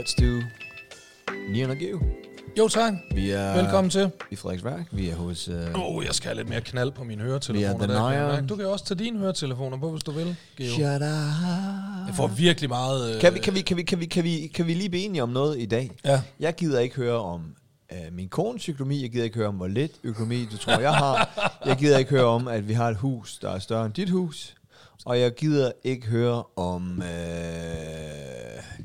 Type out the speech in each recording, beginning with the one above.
let's do og Geo. Jo tak. Vi er Velkommen til. i Frederiksværk. Vi er hos... Uh, Åh, oh, jeg skal have lidt mere knald på mine høretelefoner. Vi er der. Du kan også tage dine høretelefoner på, hvis du vil, Geo. Shut up. Jeg får virkelig meget... Øh, Kan vi, kan, vi, kan, vi, kan, vi, kan, vi, kan vi lige blive enige om noget i dag? Ja. Jeg gider ikke høre om øh, min kones økonomi. Jeg gider ikke høre om, hvor lidt økonomi du tror, jeg har. Jeg gider ikke høre om, at vi har et hus, der er større end dit hus. Og jeg gider ikke høre om... Øh,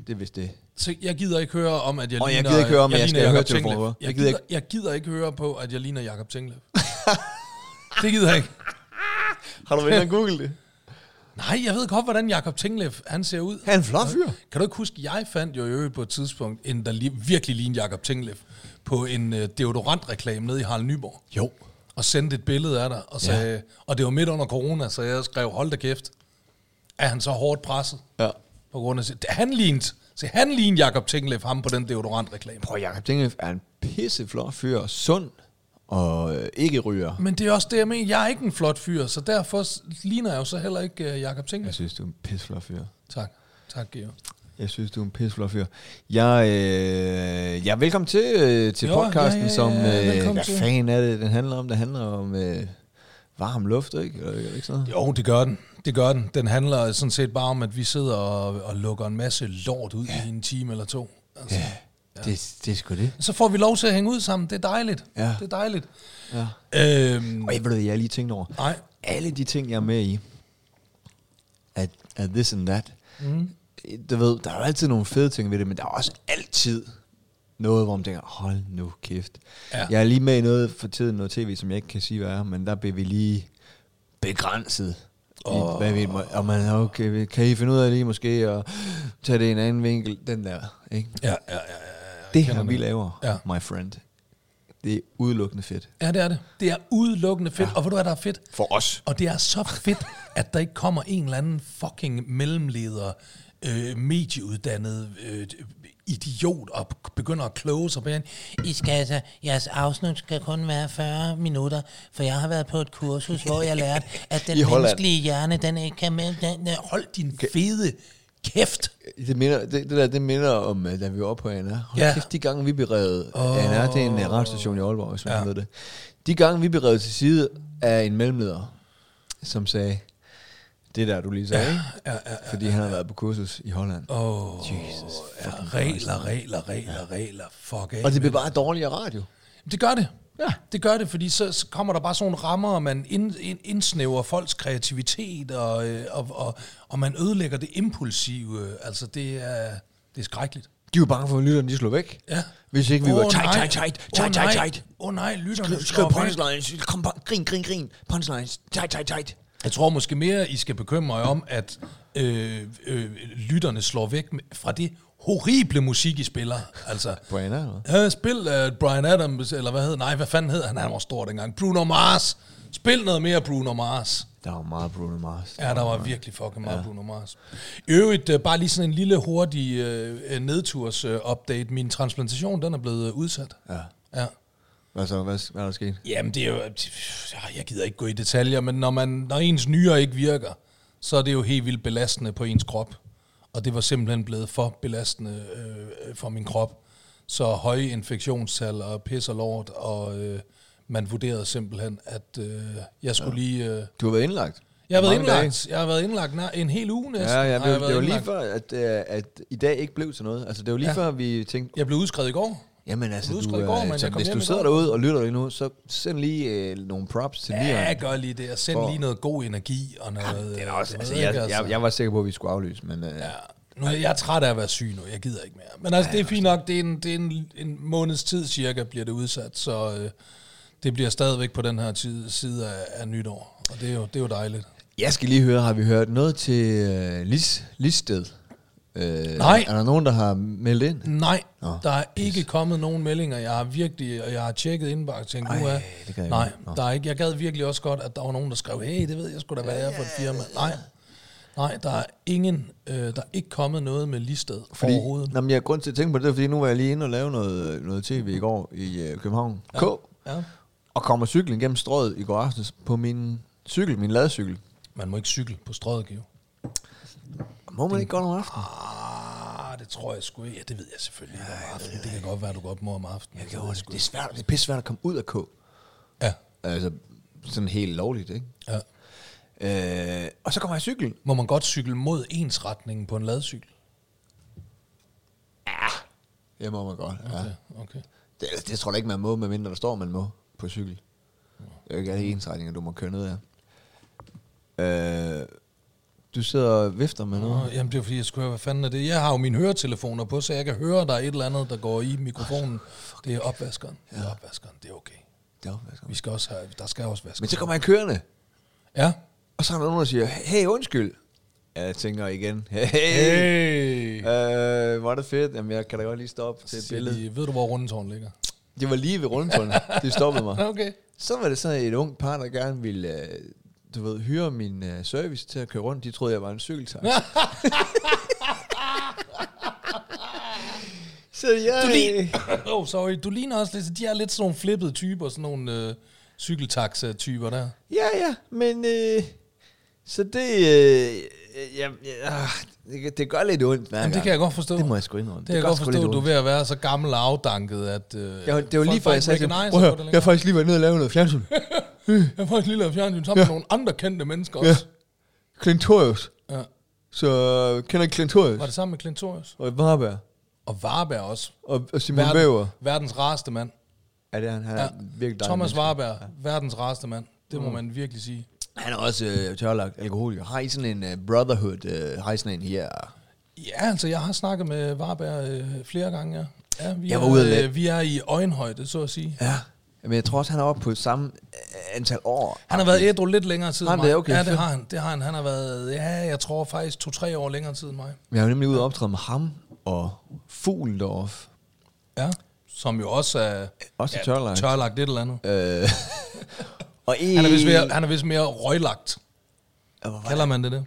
det er vist det. Så jeg gider ikke høre om, at jeg Og jeg ligner... gider ikke høre om, at jeg ligner skal høre telefoner Tinglev. på. Jeg, Jeg gider, gider jeg gider ikke høre på, at jeg ligner Jakob Tinglev. det gider jeg ikke. Har du været inde og google det? Nej, jeg ved godt, hvordan Jakob Tinglev han ser ud. Han er en flot fyr. Kan du ikke huske, jeg fandt jo i øvrigt på et tidspunkt, en der li- virkelig lignede Jakob Tinglev, på en uh, deodorantreklame nede i Harald Nyborg. Jo. og sendte et billede af dig, og, sagde, ja. og det var midt under corona, så jeg skrev, hold da kæft, er han så hårdt presset? Ja. På grund af, han lignede, se, han lignede Jakob Tinglev ham på den deodorantreklame. Prøv, Jacob Tinglev er en pisseflot fyr, sund og øh, ikke ryger. Men det er også det, jeg mener. Jeg er ikke en flot fyr, så derfor ligner jeg jo så heller ikke uh, Jakob Tinglev. Jeg synes, du er en pisseflot fyr. Tak. Tak, Geo. Jeg synes, du er en pisseflot fyr. Jeg, øh, ja, velkommen til, øh, til Jo, podcasten, ja, ja, ja, som... Øh, hvad fanden er det, den handler om? Den handler om øh, varm luft, ikke? Eller, eller ikke sådan noget? Jo, det gør den. Det gør den. Den handler sådan set bare om, at vi sidder og, og lukker en masse lort ud ja. i en time eller to. Altså. Ja, det, det er sgu det. Så får vi lov til at hænge ud sammen. Det er dejligt. Ja. Det er dejligt. Ja. Øhm, Og jeg ved, jeg lige tænkte over. nej. Alle de ting, jeg er med i, at, at this and that, Mm. du ved, der er jo altid nogle fede ting ved det, men der er også altid noget, hvor man tænker, hold nu kæft. Ja. Jeg er lige med i noget for tiden, noget tv, som jeg ikke kan sige, hvad er, men der bliver vi lige begrænset. Oh. I, hvad vi, og man, okay, kan I finde ud af lige måske at tage det i en anden vinkel, den der, ikke? Ja, ja, ja. ja, ja. Det her, vi laver, Ja. my friend, det er udelukkende fedt. Ja, det er det. Det er udelukkende fedt. Ja. Og ved du hvad, der er fedt? For os. Og det er så fedt, at der ikke kommer en eller anden fucking mellemleder, øh, medieuddannet øh, idiot og begynder at kloge sig på hende. I skal altså, jeres afsnit skal kun være 40 minutter, for jeg har været på et kursus, hvor jeg lærte, at den menneskelige hjerne, den ikke kan den, den, hold din fede kæft. Det, minder, det, det, der, det minder om, øh, da vi var oppe på ANR. Hold Ja. kæft, de gange vi blev revet. Oh. ANR, det er en uh, radiostation i Aalborg, hvis man Ja. ja. ved det. De gange vi blev revet til side af en mellemleder, som sagde, det der, du lige sagde, ja. Ja, ja, ja. fordi han har været på kursus i Holland. Åh, Jesus ja, regler, regler, regler, regler. Fuck af. Og det blev bare dårligere radio. Det gør det. Ja. Det gør det, fordi så, så kommer der bare sådan nogle rammer, og man ind, ind, indsnæver folks kreativitet, og, øh, og, og, og man ødelægger det impulsive. Altså, det er, det er skrækkeligt. De var bange for, at lytterne de slog væk. Ja. Hvis ikke vi var Åh, tight, tight, tight, tight, tight, tight. Åh nej, lytterne Skriv, punchlines. Kom, grin, grin, grin. Punchlines. Tight, tight, tight. Jeg tror måske mere, I skal bekymre jer om, at øh, øh, lytterne slår væk fra det horrible musik, I spiller. Altså, hvad? Ja, spil uh, Brian Adams, eller hvad hed Nej, hvad fanden hed han? Han var stor dengang. Bruno Mars. Spil noget mere Bruno Mars. Der var meget Bruno Mars. Ja, der var virkelig fucking meget ja. Bruno Mars. I øvrigt, uh, bare lige sådan en lille hurtig uh, nedturs-update. Min transplantation, den er blevet uh, udsat. Ja. Ja. Hvad så? Hvad, hvad er der sket? Jamen, det er jo... Jeg gider ikke gå i detaljer, men når, man, når ens nyre ikke virker, så er det jo helt vildt belastende på ens krop. Og det var simpelthen blevet for belastende øh, for min krop. Så høje infektionstal og pis og lort, og øh, man vurderede simpelthen, at øh, jeg skulle lige... Øh, Du har været indlagt. jeg har været Mange dage. indlagt. Jeg har været indlagt nær, en hel uge næsten. Ja, ja, det, var, det var lige indlagt. før, at, øh, at i dag ikke blev til noget. Altså, det var lige Ja. ja. før, vi tænkte, Jeg blev udskrevet i går. Jamen altså, du, udskrevet i går, øh, men så jeg hvis du sidder derude og lytter lige nu, så send lige øh, nogle props til Ja, Lian. gør lige det. Og send For- lige noget god energi og noget... Det er også, du altså, jeg, ikke, jeg, jeg, var sikker på, at vi skulle aflyse, men øh, Ja. Nu, jeg er træt af at være syg nu. Jeg gider ikke mere. Men altså, det er fint nok. Det er en, det er en, en måneds tid cirka, bliver det udsat. Så øh, det bliver stadigvæk på den her tid, side af, af nytår. Og det er, jo, det er jo dejligt. jeg skal lige høre, har vi hørt noget til øh, Lis, Lissted? Øh, Nej. Er der nogen, der har meldt ind? Nej, Nå, der er ikke kommet nogen meldinger. Jeg har virkelig, og jeg har tjekket indbakke og tænkt, nu er, det jeg nej, der er ikke. Jeg gad virkelig også godt, at der var nogen, der skrev, hey, det ved jeg sgu da, det er for et firma. Nej, nej, der er ingen, øh, der er ikke kommet noget med listed Fordi, overhovedet. Nå, men jeg grund til at tænke på det, fordi nu var jeg lige inde og lave noget, noget tv i går i øh, København. Ja. K. Ja. Og kommer cyklen gennem strøget i går aftes på min cykel, min ladcykel. Man må ikke cykle på strøget, Geo. Må man ikke godt om aftenen? Ah, det tror jeg sgu ikke. Ja, det ved jeg selvfølgelig ikke om aftenen. Det kan godt være, du godt må om aftenen. Jeg gjorde det. Det er svært, det er pisse svært at komme ud af K. Ja, Altså, sådan helt lovligt, ikke? ja. Øh, og så kommer jeg i cykel. Må man godt cykle mod ensretningen på en ladcykel? Det må man godt, ja. Okay, okay. Det, det tror jeg ikke, man må, medmindre der står, man må på cykel. Det er jo ikke alle ensretninger, du må køre ned af. Øh, du sidder og vifter med noget. Nå, jamen det er fordi, jeg skulle høre, hvad fanden er det? Jeg har jo mine høretelefoner på, så jeg kan høre, der er et eller andet, der går i mikrofonen. Det er opvaskeren. Det er opvaskeren, det er okay. Det er opvasker. Vi skal også have, der skal også vaske. Men så kommer jeg kørende, Ja. og så er der nogen, der siger, hey, undskyld. Jeg tænker igen, hey, Hey! Øh, hvor er det fedt. Jamen, jeg kan da godt lige stoppe til et billede. de, ved du, hvor rundetårn ligger? Det var lige ved rundtårnen. Det stoppede mig. Okay. Så var det så et ung par, der gerne ville, øh, du ved, hyre min uh, service til at køre rundt. De troede, jeg var en cykeltax. så jeg... Du ligner, oh, sorry, du ligner også lidt, de er lidt sådan nogle flippede typer, sådan nogle øh, cykeltaxa-typer der. Ja, ja, men... Øh, så det... Øh, ja, ja, det, det gør lidt ondt hver Jamen, det kan jeg godt forstå. Det må jeg sgu indrømme. Det kan jeg godt forstå, du er ved at være så gammel og afdanket, at... Øh, Det var, det var lige før, jeg sagde "Prøv det jeg har længere." faktisk lige været nede og lavet noget fjernsyn. Jeg faktisk lige lavet fjernsyn sammen med nogle andre kendte mennesker Ja. også. Clintorius. Ja. Så kender I Clintorius? Var det sammen med Clintorius? Og Varberg. Og Varberg også. Og, og Simon Væver. verdens rareste mand. Ja, det er han. Han er Ja. virkelig dejlig Thomas. Warberg, verdens rareste mand. Det Mm. må man virkelig sige. Han er også øh, tørlagt alkoholiker. Har I sådan en uh, brotherhood? Uh, har I sådan en her? Ja, altså jeg har snakket med Warberg øh, flere gange, ja. ja vi, Jeg var er, ude øh, vi er i øjenhøjde, så at sige. Ja. Men jeg tror også, han er oppe på samme øh, antal år. Han har været ædru lidt længere tid Har end han mig. det? Okay, ja, det har han. Det har han. Han har været, ja, jeg tror faktisk to-tre år længere tid end mig. Jeg var nemlig ude og optræde med ham og Fuglendorf. Ja. Som jo også er Også tørlagt. tørlagt et eller andet. Øh, og en... Han er vist mere, han er vist mere røglagt. Var Kalder man det det?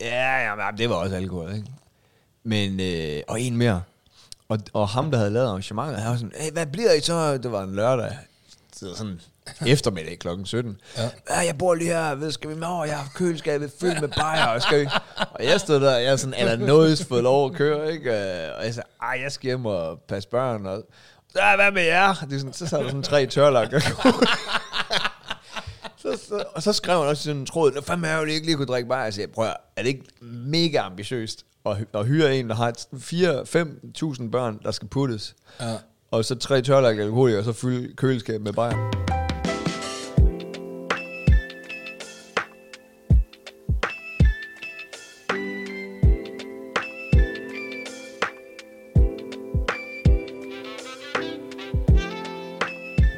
Ja, ja, men det var også alkohol, ikke? Men, øh, og en mere. Og, og ham, der havde lavet arrangementet, han var sådan, hey, hvad bliver I så? Det var en lørdag. Så sådan eftermiddag klokken 17. Ja. Jeg bor lige her, ved, skal vi med over? Jeg har køleskabet fyldt med bajer, og skal vi... Og jeg stod der, jeg er sådan, eller noget fået lov at køre, ikke? Øh, Og jeg sagde, ej, jeg skal hjem og passe børn, og ja, hvad med jer? Det er sådan, så sad der sådan tre tørlagt. så, så, og så skrev han også sådan en tråd, Nå fandme er jo ikke lige kunne drikke bare. Jeg siger, prøv er det ikke mega ambitiøst at, at hyre en, der har 4-5.000 børn, der skal puttes, Ja og så tre tørlagt alkoholikere, og så fylde køleskabet med bajer?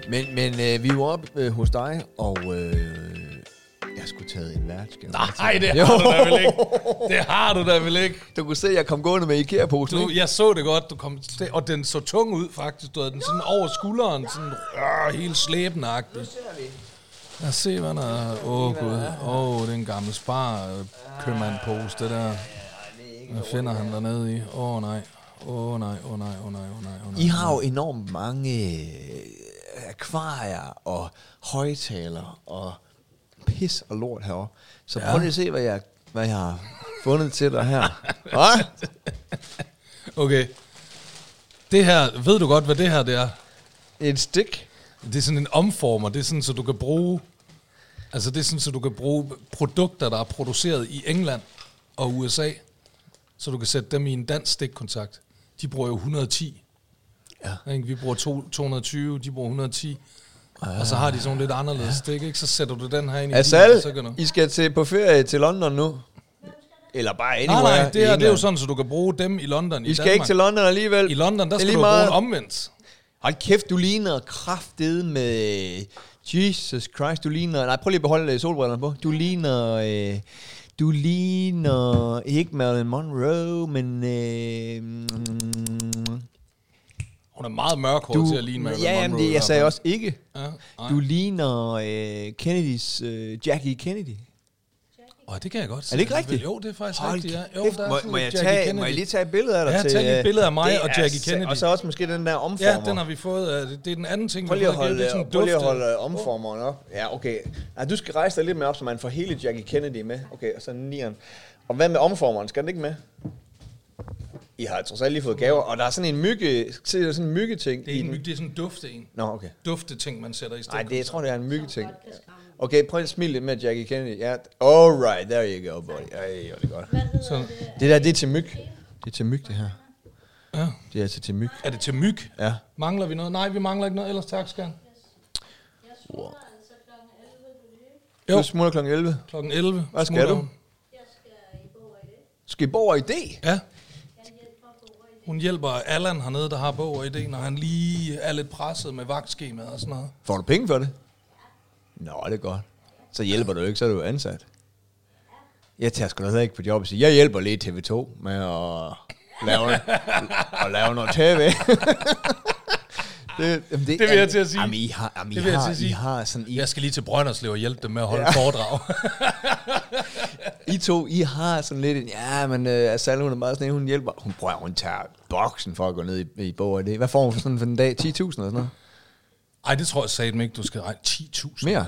Men, men øh, vi var oppe øh, hos dig, og øh, jeg skulle taget en værtsgave. Nej, det har du da vel ikke. Det har du da vel ikke. Du kunne se, at jeg kom gående med IKEA-posen. Du, jeg så det godt, du kom og den så tung ud faktisk. Du havde den sådan over skulderen, sådan øh, helt slæbenagtig. Lad os se, hvad der er. Åh, oh, gud. Åh, oh, det er en gammel spar øh, købmandpose, det der. Hvad finder han dernede i? Åh, oh, nej. Åh, oh, nej, åh, oh, nej, åh, oh, nej, åh, nej, oh, nej. I har jo enormt mange øh, akvarier og højtaler og pis og lort herovre. Så Ja. prøv lige at se, hvad jeg, hvad jeg har fundet til dig her. Okay. Det her, ved du godt, hvad det her det er? En stik. Det er sådan en omformer. Det er sådan, så du kan bruge... Altså, det er sådan, så du kan bruge produkter, der er produceret i England og USA, så du kan sætte dem i en dansk stikkontakt. De bruger jo 110. Ja. Ikke? Vi bruger to, 220, de bruger 110. Og så har de sådan lidt anderledes stik, ikke? Så sætter du den her ind i Asal, bilen, så kan du... I skal til på ferie til London nu. Eller bare Nej, anywhere nej, det, i her, det er jo sådan, så du kan bruge dem i London, I i skal Danmark. ikke til London alligevel. I London, der Det er skal lige du bruge meget. en omvendt. Hold kæft, du ligner kraftet med... Jesus Christ, du ligner... Nej, prøv lige at beholde øh, solbrillerne på. Du ligner... Øh, du ligner... Ikke Marilyn Monroe, men... Øh, mm, Hun er meget mørkhåret du, til at ligne Marilyn ja, jamen, Monroe. det, i jeg sagde også ikke. Ja. Du ligner øh, Kennedys... Øh, Jackie Kennedy. Åh, det kan jeg godt se. Er det ikke rigtigt? Jo, det er faktisk Hold rigtigt, ja. Jo, der er må, sådan må, jeg Jackie tage, Kennedy. må jeg lige tage et billede af dig Ja, til... tag lige et øh, billede af mig og er Jackie Kennedy. Og så også måske den der omformer. Ja, den har vi fået. øh, Det er den anden ting, Prøv vi har fået holde, Det er sådan prøv lige at holde øh, omformeren op. Ja, okay. Nej, du skal rejse dig lidt mere op, så man får hele Jackie Kennedy med. Okay, og så nieren. Og hvad med omformeren? Skal den ikke med? I har trods alt lige fået gaver, og der er sådan en mygge, se, der er sådan en myggeting. Det er i ikke den. myg, det er sådan en dufte en. Nå, okay. Dufte ting, man sætter i stedet. Nej, det, jeg tror, det er en myggeting. Okay, prøv at smile lidt med Jackie Kennedy. Ja, all right, there you go, buddy. Ej, hvor er det godt. Så- det? Der, det er til myg. Det er til myg, det her. Ja. Det er altså til myg. Er det til myg? Ja. Mangler vi noget? Nej, vi mangler ikke noget. Ellers tak, skal. Jeg smutter altså kl. 11, vil du ikke? Jo. Du smutter kl. 11. Klokken 11. Hvad skal du? Jeg skal i bog i det. Skal I bo over i det? Ja, Jeg hjælper bog i det. Hun hjælper Allan hernede, der har bog og idé, når han lige er lidt presset med vagtskemaet og sådan noget. Får du penge for det? Nå, det er godt. Så hjælper du ikke, så er du jo ansat. Jeg tager sgu da heller ikke på job og siger, jeg hjælper lige TV2 med at lave, at lave noget tv. Det, jamen, Det vil jeg til at sige. Jamen, I har, jamen, I Det vil jeg har, til at sige. I har sådan, I, Jeg skal lige til Brønderslev og hjælpe dem med at holde ja. foredrag. I to, I har sådan lidt en, ja, men uh, Asal, hun er meget sådan en, hun hjælper, hun prøver, hun tager boksen for at gå ned i, i bog det. Hvad får hun sådan for en dag? 10.000 eller sådan noget? Ej, det tror jeg sagde ikke, du skal regne. 10.000? Mere?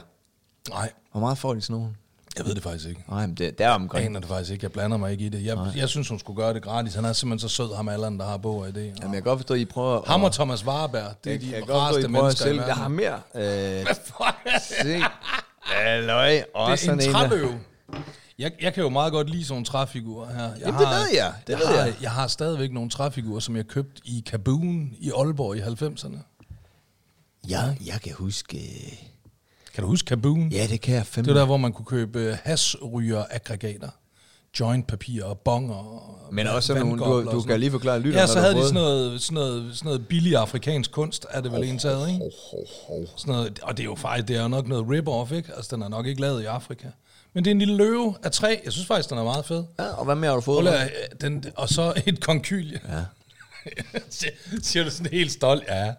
Nej, Hvor meget får de sådan nogen? Jeg ved det faktisk ikke. Nej, men det, der er Jeg omkring. aner det faktisk ikke. Jeg blander mig ikke i det. Jeg, jeg synes, hun skulle gøre det gratis. Han er simpelthen så sød, ham Allan, der har bog og idé. Jamen, jeg kan godt forstå, at I prøver at... Ham og Thomas Warberg, det er jeg de rareste mennesker i sælge. Jeg har mere. Øh, Fuck, se. Halløj. Og det er en der. træløv. Jeg, jeg kan jo meget godt lide sådan nogle træfigurer her. Jeg Jamen, det ved jeg. Det jeg, ved har, jeg. jeg har stadigvæk nogle træfigurer, som jeg købte i Kaboon i Aalborg i 90'erne. Ja, jeg kan huske... Kan du huske Kaboon? Ja, det kan jeg Det fandme. var der, hvor man kunne købe hasryger-aggregater. Jointpapir og bonger. Og Men også sådan nogle, du, du kan lige forklare lytterne, Ja, så havde de sådan noget, sådan, noget, sådan noget billig afrikansk kunst, er det vel en taget, ikke? Hov, hov, hov. Sådan noget, og det er jo faktisk, det er jo nok noget rip-off, ikke? Altså, den er nok ikke lavet i Afrika. Men det er en lille løve af træ. Jeg synes faktisk, den er meget fed. Ja, og hvad mere har du fået? Prøv at- den, og så et konkylie. Ja. Siger du sådan helt stolt? Ja.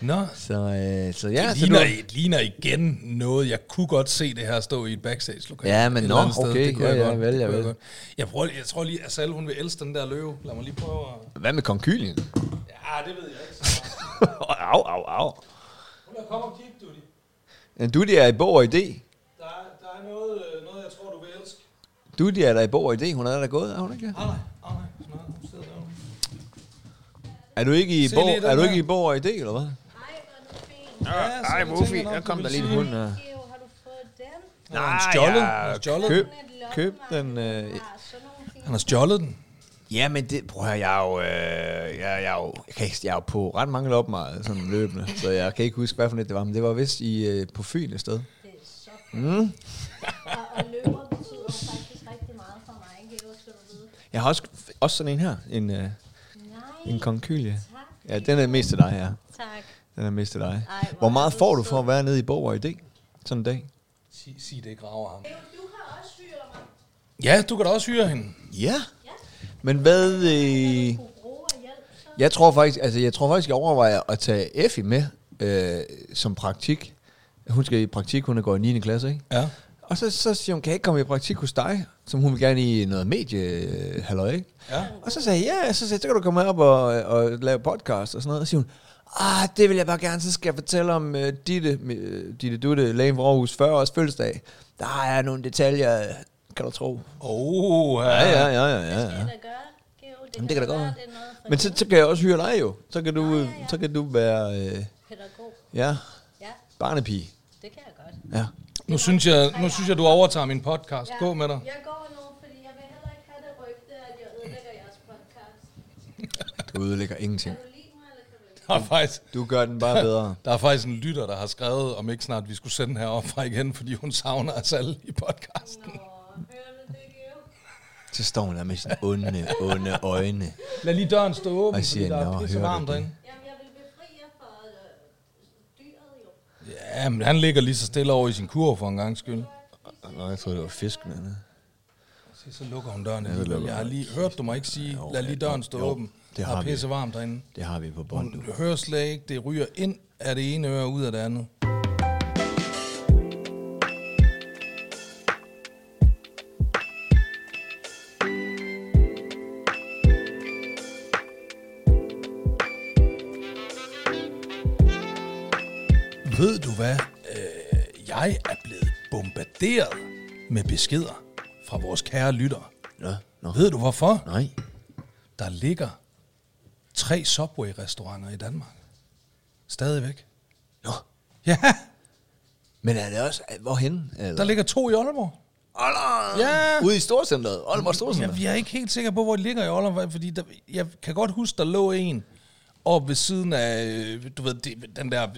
Nå, Så, øh, så ja, det så ligner, du... det ligner igen noget. Jeg kunne godt se det her stå i et backstage-lokal. Ja, men nå, sted. okay. Det kunne Ja, jeg ja, godt. vel, jeg vel. godt. Jeg, prøver, jeg tror lige, at Sal, hun vil elske den der løve. Lad mig lige prøve at... Hvad med konkylien? Ja, det ved jeg ikke så au, au, au. Hun er kom og kig, Dudi. Men du, det er i bog og idé. Der, er- der er noget, øh, noget, jeg tror, du vil elske. Du, det er der i bog og idé. Hun er der gået, er hun ikke? Ah, nej, ah, nej. Derovre. Er du ikke i bog, er du ikke i bog og idé, eller hvad? Fin. Ja, Ej, nok, der kom der lige en hund. øh. Har du fået den? Han har stjålet. Har stjålet. Køb, køb den. Øh, Han har stjålet den. Ja, men det, prøv at høre, jeg er jo, øh, jeg, jeg, er jo, jeg, kan ikke, jeg er jo på ret mange loppemarkeder, sådan løbende, så jeg kan ikke huske, hvad for net det var, men det var vist i, øh, på Fyn et sted. Det er så fedt. Mm. Og, og løber betyder faktisk rigtig meget for mig, Geo, skal du vide. Jeg har også, også sådan en her, en, øh, Nej, en konkylie. tak. Ja, den er mest til dig, ja. Tak. Den er mest til dig. Ej, hvor Hvor meget får du for at være nede i Bog og idé? Sådan en dag? Sig, sig det graver ham. Du har også hyret mig. Ja, du kan da også hyre hende. Ja. Men hvad... Øh, jeg tror faktisk, altså jeg tror faktisk, jeg overvejer at tage Effie med øh, som praktik. Hun skal i praktik, hun er går i 9. klasse, ikke? Ja. Og så, så siger hun, kan jeg ikke komme i praktik hos dig? Som hun vil gerne i noget medie, øh, halløj, ikke? Ja. Og så sagde jeg, ja, så, sagde, jeg, så kan du komme op og, og lave podcast og sådan noget. Og så siger hun, ah, det vil jeg bare gerne, så skal jeg fortælle om uh, Ditte, uh, Ditte Dutte, lægen fra Aarhus, 40 års fødselsdag. Der er nogle detaljer, kan du tro. Oh, Ja, ja, ja, ja, ja. Det ja. skal jeg da gøre, Geo. Det, Jamen, det kan da godt være, for Men så, så kan jeg også hyre dig jo. Så kan du, Ja, ja, ja. så kan du være, øh, pædagog. ja, Ja, barnepige. det kan jeg godt. Ja. Nu synes jeg, nu synes jeg, du overtager min podcast. Gå med dig. Jeg går nu, fordi jeg vil heller ikke have det rygte, at jeg ødelægger jeres podcast. Du ødelægger ingenting. Der er faktisk, Du gør den bare bedre. der er faktisk en lytter, der har skrevet, om ikke snart vi skulle sende den her op fra igen, fordi hun savner os alle i podcasten. Så står hun der med sine onde, onde øjne. Lad lige døren stå åben, Og siger, fordi der "Nå, er du varmt det?" derinde. Jamen, jeg vil befri jer for øh, dyret, jo. Ja, men han ligger lige så stille over i sin kur for en gang skyld. Nå, jeg troede, det var fisken. Anna. Se, så lukker hun døren lukker Jeg har lige hørt du mig ikke sige, lad lige døren stå jo, åben. Det Der har er vi. pisse varmt derinde. Det har vi på bånd. Du hører slet ikke, det ryger ind af det ene øre ud af det andet. Ved du hvad? Øh, jeg er blevet bombarderet med beskeder fra vores kære lyttere. Nå, nå. Ved du hvorfor? Nej. der ligger tre Subway-restauranter i Danmark. Stadigvæk. Nå. Ja, Men er det også... Hvorhen? Eller? der ligger to i Aalborg. Aalborg! Ja. Ude i Storcenteret. Aalborg Storcenter. Jeg, jeg er ikke helt sikker på, hvor det ligger i Aalborg, fordi der, jeg kan godt huske, der lå en op ved siden af, øh, du ved, det, den der,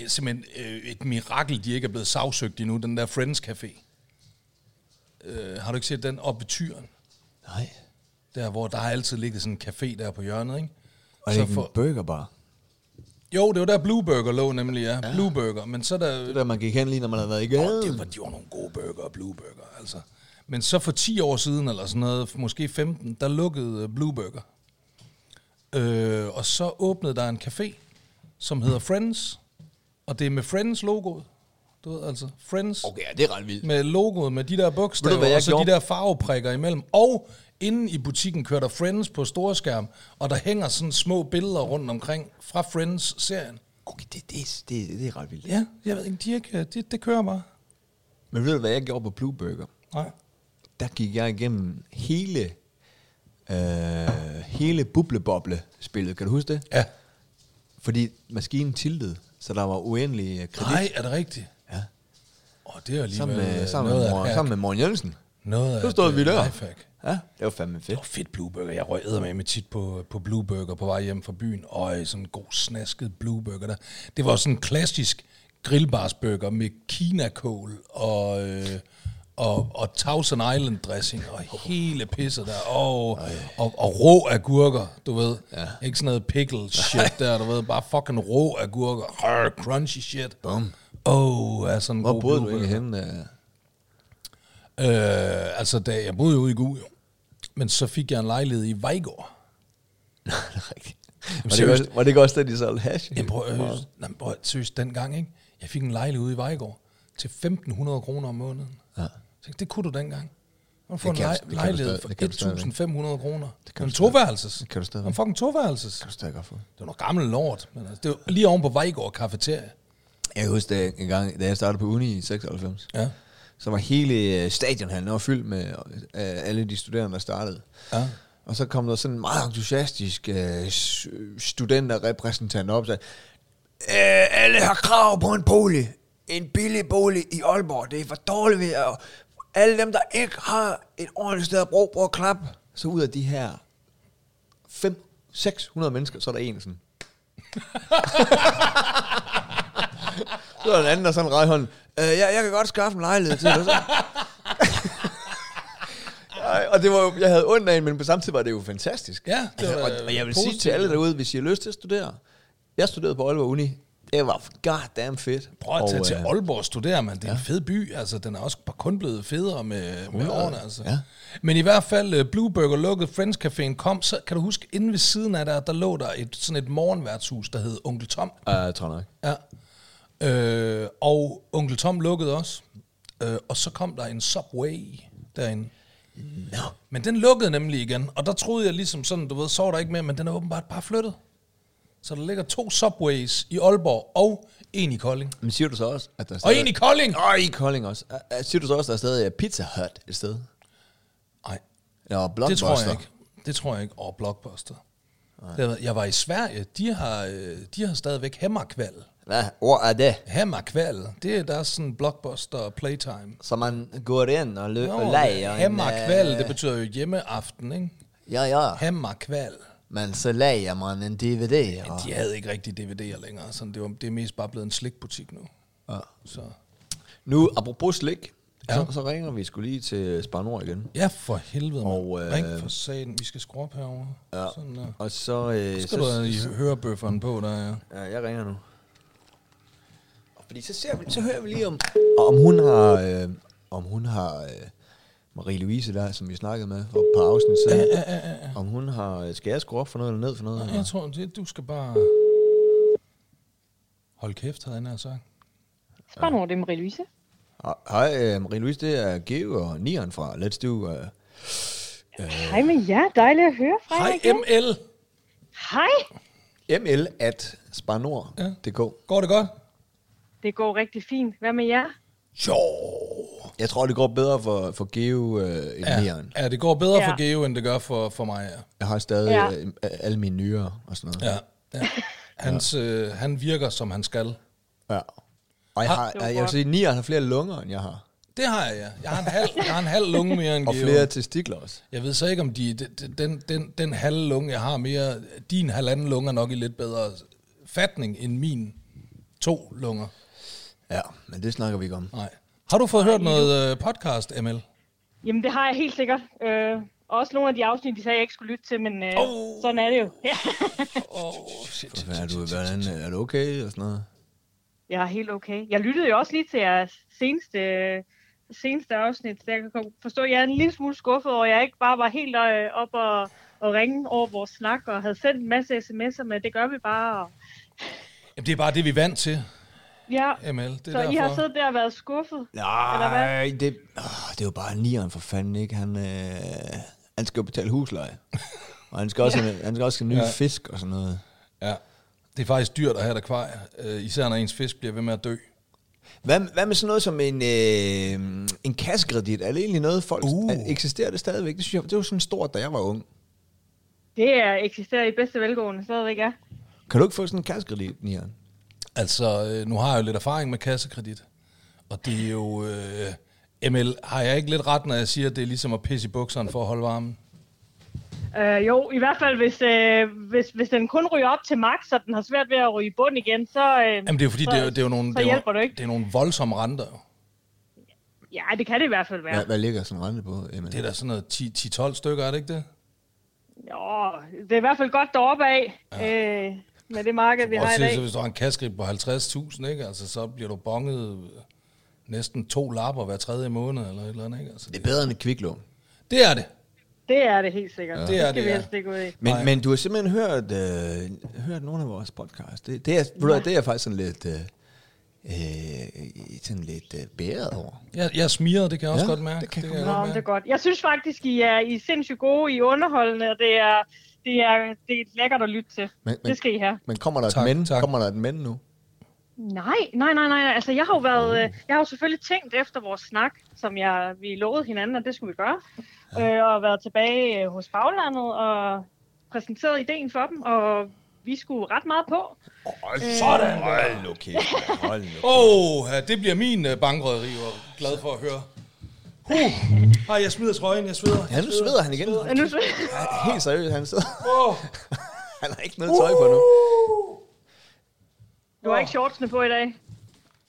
øh, simpelthen øh, et mirakel, de ikke er blevet sagsøgt endnu, den der Friends Café. Øh, har du ikke set den op ved Tyren? Nej. Der, hvor der har altid ligget sådan en café der på hjørnet, ikke? Og det er ikke en burgerbar. Jo, det var der Blue Burger lå nemlig, ja. ja. Blue Burger. Men så er der... Det der, man gik hen lige, når man havde været i gaden. det var, de var nogle gode burger, Blue Burger, altså. Men så for 10 år siden, eller sådan noget, måske 15, der lukkede øh, Blue Burger. Øh, og så åbnede der en café, som hedder Friends. Og det er med Friends-logoet. Du ved, altså Friends. Okay, ja, det er ret vildt. Med logoet, med de der bogstaver, og så gjorde? de der farveprikker imellem. Og inde i butikken kører der Friends på storskærm, og der hænger sådan små billeder rundt omkring fra Friends-serien. Okay, det, det, det, det er ret vildt. Ja, jeg ved ikke, de ikke, det, det kører bare. Men ved du, hvad jeg gjorde på Blue Burger? Nej. Der gik jeg igennem hele, øh, hele bubleboble-spillet. Kan du huske det? Ja. Fordi maskinen tiltede, så der var uendelig kredit. Nej, er det rigtigt? Åh, det er alligevel Sammen med, øh, sammen, noget med, mor, sammen med Morten Jensen. Noget Så stod vi øh, der. lifehack. Ja, det var fandme Det fedt. var fedt Blue Burger. Jeg røg med med tit på, på Blue Burger på vej hjem fra byen. Og sådan en god snasket Blue Burger der. Det var sådan en klassisk grillbarsburger med kinakål og, øh, og, og Thousand Island dressing og hele pisset der. Og, og, og rå agurker, du ved. Ja. Ikke sådan noget pickle shit der, du ved. Bare fucking rå agurker. Rrr, crunchy shit. Bum. Åh, oh, sådan en Hvor god boede du egentlig henne? øh? Altså, da jeg boede jo ude i Gug, jo. Men så fik jeg en lejlighed i Vejgaard. det er rigtigt. Var det, seriøst. også, var det ikke også, da de solgte hash? Jeg prøver, øh, nej, men prøv, seriøst, dengang, ikke? Jeg fik en lejlighed ude i Vejgaard til 1.500 kroner om måneden. Ja. Så tænkte, det kunne du dengang. Man får en kan du- lej- det kan du lejlighed stadig- det kan du for 1.500 kroner. Det kan en du toværelses. det kan du stadig. En fucking toværelses. Kan du stadig godt få. Det var noget gammelt lort. Men altså, det var lige oven på Vejgaard Cafeteria. Jeg kan huske, da, en gang, da jeg startede på uni i 96, Ja. så var hele øh, stadionhallen var fyldt med øh, alle de studerende, der startede. Ja. Og så kom der sådan en meget entusiastisk øh, studenterrepræsentant op og sagde, øh, alle har krav på en bolig. En billig bolig i Aalborg. Det er for dårligt ved at... Alle dem, der ikke har et ordentligt sted at bruge, prøv at klappe. Så ud af de her 5 600 mennesker, så er der en sådan. så er der en anden, der sådan rej hånden. Øh, jeg, jeg kan godt skaffe en lejlighed til dig. Så. Ej, og det var jo, jeg havde ondt af en, men på samme tid var det jo fantastisk. Ja, det altså, var, og, og jeg vil sige positivt. til alle derude, hvis I har lyst til at studere. Jeg studerede på Aalborg Uni. Det var goddamn fedt. Prøv at tage Og, til øh, Aalborg og studere, man. Det er en fed by. Altså, den er også bare kun blevet federe med, med ja. årene. Altså. Ja. Men i hvert fald, øh, Blue Burger lukkede, Friends Caféen kom, så kan du huske, inde ved siden af der, der lå der et, sådan et morgenværtshus, der hed Onkel Tom. Ja, jeg tror nok. Ja. Øh, og Onkel Tom lukkede også. Øh, og så kom der en Subway derinde. Nå. Men den lukkede nemlig igen, og der troede jeg ligesom sådan, du ved, så var der ikke mere, men den er åbenbart bare flyttet. Så der ligger to Subways i Aalborg, og en i Kolding. Men siger du så også, at der er Og stadig... en i Kolding! Og i Kolding også. Siger du så også, at der er stadig er Pizza Hut et sted? Nej, Eller det Blockbuster? tror jeg ikke. Det tror jeg ikke. Og Blockbuster. Har- Jeg var i Sverige, de har, øh, de har stadigvæk Hemmerkvæl. Hvad ord er det? Hemmerkvæl, det er der er sådan Blockbuster og Playtime. Så man går ind og, lø- Nå, og leger en, Hemmerkvæl, øh, det betyder jo hjemmeaften, ikke? Ja, ja. Hemmerkvæl. Men så leger man en DVD. Og, De havde ikke rigtig DVD'er længere, så det, var, det er mest bare blevet en slikbutik nu. ja. Så. Nu, apropos slik, Ja. så, så ringer vi skulle lige til Spar Nord igen. Ja, for helvede. Og, øh, Ring for satan, vi skal skrue op herovre. Ja. Sådan der. Og så... Øh, Så skal så, du have i hørebøfferen på, der ja. Ja, jeg ringer nu. Og Fordi så, ser vi, så hører vi lige om, om hun har, øh, om hun har øh, Marie-Louise der, som vi snakkede med for et par afsnit siden, Ja, ja, ja, ja. om hun har, skal jeg skrue op for noget eller ned for noget? Nej, eller? Jeg tror, det, du skal bare... Hold kæft, havde nær sagt. Spændende, det er Marie-Louise. Hej, øh, Marie-Louise, det er Geo og Nian fra Let's Do. Øh, Hej med jer, dejligt at høre fra jer Hej igen. ML. Hej, ml at sparnord.dk. Går det godt? det går rigtig fint. Hvad med jer? Jo. Jeg tror, det går bedre for, for Geo øh, end ja. Ja, Nieren. ja, det går bedre Ja. for Geo, end det gør for, for mig, ja. Jeg har stadig Ja. ja. øh, alle mine nyrer og sådan noget. ja, ja. Hans, øh, han virker, som han skal. ja. Og jeg, har, var jeg vil sige, at Nieren har flere lunger, end jeg har. Det har jeg, ja. Jeg har en halv, jeg har en halv lunge mere end Og Geo. flere testikler også. Jeg ved så ikke, om de, den, den, den, den halve lunge, jeg har mere, din halvanden lunge er nok i lidt bedre fatning end min to lunger. Ja, men det snakker vi ikke om. Nej. Har du fået hørt noget øh, podcast, ML? Jamen, det har jeg helt sikkert. Øh, også nogle af de afsnit, de sagde, jeg ikke skulle lytte til, men øh, Oh. sådan er det jo. Ja. Oh, shit. Hvad er du, hvordan, er du okay og sådan noget? Jeg er helt okay. Jeg lyttede jo også lige til jeres seneste, seneste afsnit, så jeg kan forstå, at jeg er en lille smule skuffet over, at jeg ikke bare var helt øh, op og, og ringe over vores snak, og havde sendt en masse sms'er med, det gør vi bare. Og, Jamen, det er bare det, vi er vant til, ja, ML. Det er så derfor. I har siddet der og været skuffet. Nej, det, åh, det er jo bare Nieren for fanden, ikke? Han, øh, han skal jo betale husleje. Og han skal også, ja. han skal også have nye ja. fisk og sådan noget. Ja. Det er faktisk dyrt at have et akvarie, øh, især når ens fisk bliver ved med at dø. Hvad, hvad med sådan noget som en, øh, en kassekredit? Er det egentlig noget, folk... Uh. Eksisterer det stadigvæk? Det synes jeg, det var sådan stort, da jeg var ung. Det er eksisterer i bedste velgående, stadigvæk er. Kan du ikke få sådan en kassekredit, Nieren? Altså, øh, nu har jeg jo lidt erfaring med kassekredit, og det er jo... Øh, ML, har jeg ikke lidt ret, når jeg siger, at det er ligesom at pisse i bukserne for at holde varmen? Øh, jo, i hvert fald, hvis, øh, hvis, hvis den kun ryger op til max, så den har svært ved at ryge i bund igen, så, øh, Jamen, det er jo fordi, så, det er, det er jo nogle, det er jo, det er nogle voldsomme renter. jo. Ja, det kan det i hvert fald være. Hvad, hvad ligger sådan en rente på? Emil? Det er da sådan noget 10 10-12 stykker, er det ikke det? Jo, det er i hvert fald godt deroppe af, ja. øh, med det marked, vi Og har i dag. så hvis du har en kassekredit på 50.000, ikke? Altså, så bliver du bonget næsten to lapper hver tredje måned, eller et eller andet, ikke? Altså, Det er bedre end et kviklån. det er det. Det er det helt sikkert. Ja. Det er skal det, vi ja. helst ikke ud i. Men, men du har simpelthen hørt, øh, hørt nogle af vores podcast. Det, det, er, ja. det er faktisk sådan lidt, øh, øh, sådan lidt øh, bæret over. Jeg, jeg smiger, det kan jeg også Ja, godt mærke. det kan jeg jeg godt Nå, det er godt. Jeg synes faktisk, I er, I er sindssygt gode, I er underholdende, og det er, det er, det er lækkert at lytte til. Men, men, Det skal I have. men kommer der Tak, et men? tak. Kommer der et men nu? Nej, nej, nej, nej. Altså, jeg har jo været, øh, jeg har jo selvfølgelig tænkt efter vores snak, som jeg, vi lovede hinanden, at det skulle vi gøre, øh, og været tilbage øh, hos Baglandet og præsenteret ideen for dem, og vi skulle ret meget på. Sådan! Hold nu kæft. Hold nu. Åh, oh, ja, det bliver min uh, bankrøderi, og glad for at høre. Uh, ej, jeg smider trøjen, jeg sveder. Ja, nu sveder han igen. Men nu, Ja, Helt seriøst, han sidder. Oh. Han har ikke noget tøj på nu. du har ikke shortsene på i dag?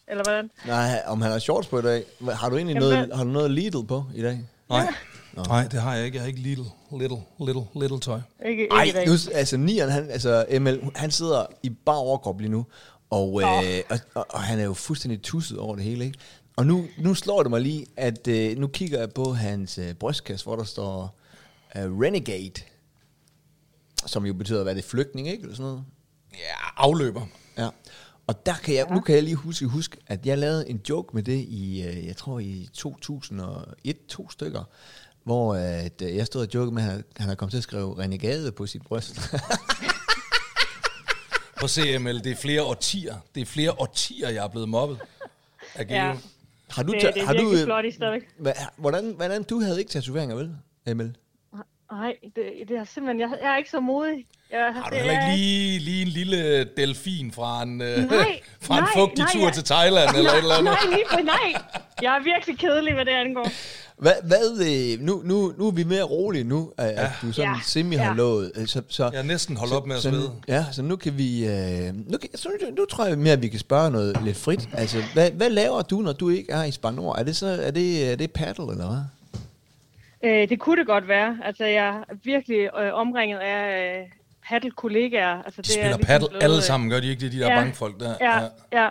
Eller hvordan? Nej, om han har shorts på i dag. Har du egentlig Jamen, noget, har du noget Lidl på i dag? Nej. Nej, det har jeg ikke. Jeg har ikke little, little, little, little tøj. Ikke, Ej, ikke dag. nu, altså Nian, han, altså ML, han sidder i bar overkrop lige nu, og, øh, og, og, og han er jo fuldstændig tusset over det hele, ikke? Og nu, nu slår det mig lige, at øh, nu kigger jeg på hans øh, brystkasse, hvor der står øh, Renegade, som jo betyder, hvad er det, flygtning, ikke? Eller sådan noget. Ja, afløber. Ja. Og der kan jeg, nu kan jeg lige huske, huske, at jeg lavede en joke med det i, øh, jeg tror i 2001, to stykker, hvor øh, at, øh, jeg stod og jokede med, at han, han har kommet til at skrive renegade på sit bryst. På CML, det er flere årtier. Det er flere årtier, jeg er blevet mobbet. Af. Ja. har du, Det, det er har du, øh, flot i stadigvæk. hva, hvordan, hvordan, du havde ikke tatoveringer, vel, Emil? Nej, det, det er simpelthen, jeg, jeg er ikke så modig. Jeg, Har du det heller er- ikke lige, lige en lille delfin fra en, øh, Nej, fra en nej, fugtig nej, tur jeg- til Thailand eller et eller andet? Nej, lige nej. Jeg er virkelig kedelig, hvad det angår. Hvad, hvad øh, nu, nu, nu er vi mere rolige nu, at, at du sådan Ja. semi har Ja. lovet. øh, Så, så, Jeg er næsten holdt op med at svede. Ja, så nu kan vi... Øh, nu, kan, så, nu, nu tror jeg mere, at vi kan spørge noget lidt frit. Altså, hvad, hvad laver du, når du ikke er i Spanor? Er det så er det, er det paddle, eller hvad? Øh, det kunne det godt være. Altså, jeg er virkelig øh, omringet af øh, paddle-kollegaer. Altså, De spiller paddle alle sammen, gør de ikke det, de der Ja. bankfolk der? Ja, ja.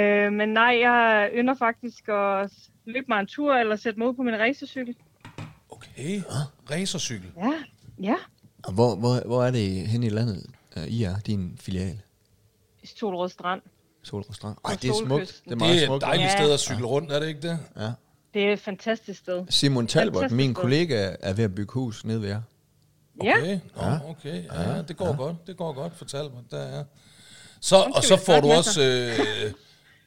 Øh, men nej, jeg ynder faktisk at løbe mig en tur, eller sætte mig ud på min racercykel. Okay, racercykel. Ja, ja. Og hvor, hvor, hvor er det hen i landet, uh, I er, din filial? I Solrød Strand. Solrød Strand. Ej, det er smukt. Det er meget Det er et smukt. dejligt Ja. sted at cykle rundt, er det ikke det? Ja. Det er et fantastisk sted. Simon Talbot, Fantastisk min kollega, er ved at bygge hus nede ved jer. Ja, Okay, Nå, okay. Ja, det går godt. Det går godt, fortæl mig. Der er. Så, og så får du også... Øh,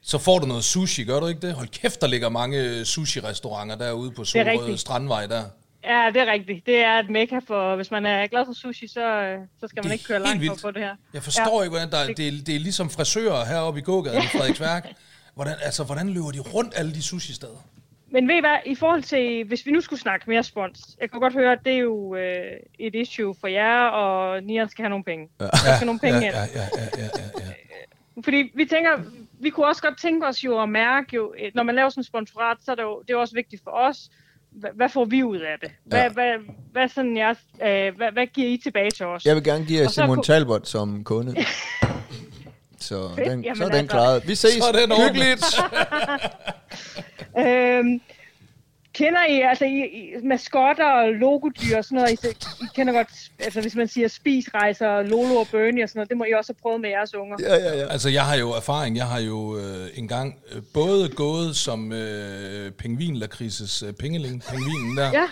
Så får du noget sushi, gør du ikke det? Hold kæft, der ligger mange sushi-restauranter derude på Solrød. Strandvej der. Ja, det er rigtigt. Det er et mekka for, hvis man er glad for sushi, så, øh, så skal man Det ikke køre langt for vildt. at få det her. Jeg forstår Ja. ikke, hvordan der, det, er, det er ligesom frisører heroppe i gågaden i Frederiksværk. Hvordan, altså, hvordan løber de rundt alle de sushi-steder? Men ved I hvad, i forhold til, hvis vi nu skulle snakke mere spons, jeg kan godt høre, at det er jo øh, et issue for jer, og Nian skal have nogle penge. Ja. Der skal nogle penge ja, ind. ja, ja, ja, ja, ja, ja. Fordi vi tænker, vi kunne også godt tænke os jo at mærke, jo, øh, når man laver sådan en sponsorat, så er det jo det er også vigtigt for os, hvad, hvad får vi ud af det? Hvad, Ja. hvad, hvad, sådan jeres, øh, hvad, hvad giver I tilbage til os? Jeg vil gerne give jer Simon kunne- Talbot som kunde. Så Fedt. den, Jamen så er den altså. klaret. Vi ses. Så er den. Hyggeligt. Øhm, kender I, altså I, I, maskotter og logodyr og sådan noget, I, I kender godt, altså hvis man siger spisrejser, Lolo og Bernie og sådan noget, det må I også have prøvet med jeres unger. Ja, ja, ja. Altså, jeg har jo erfaring. Jeg har jo øh, engang øh, både gået som øh, pingvinlakridses øh, pengeling, pingvinen der, Ja.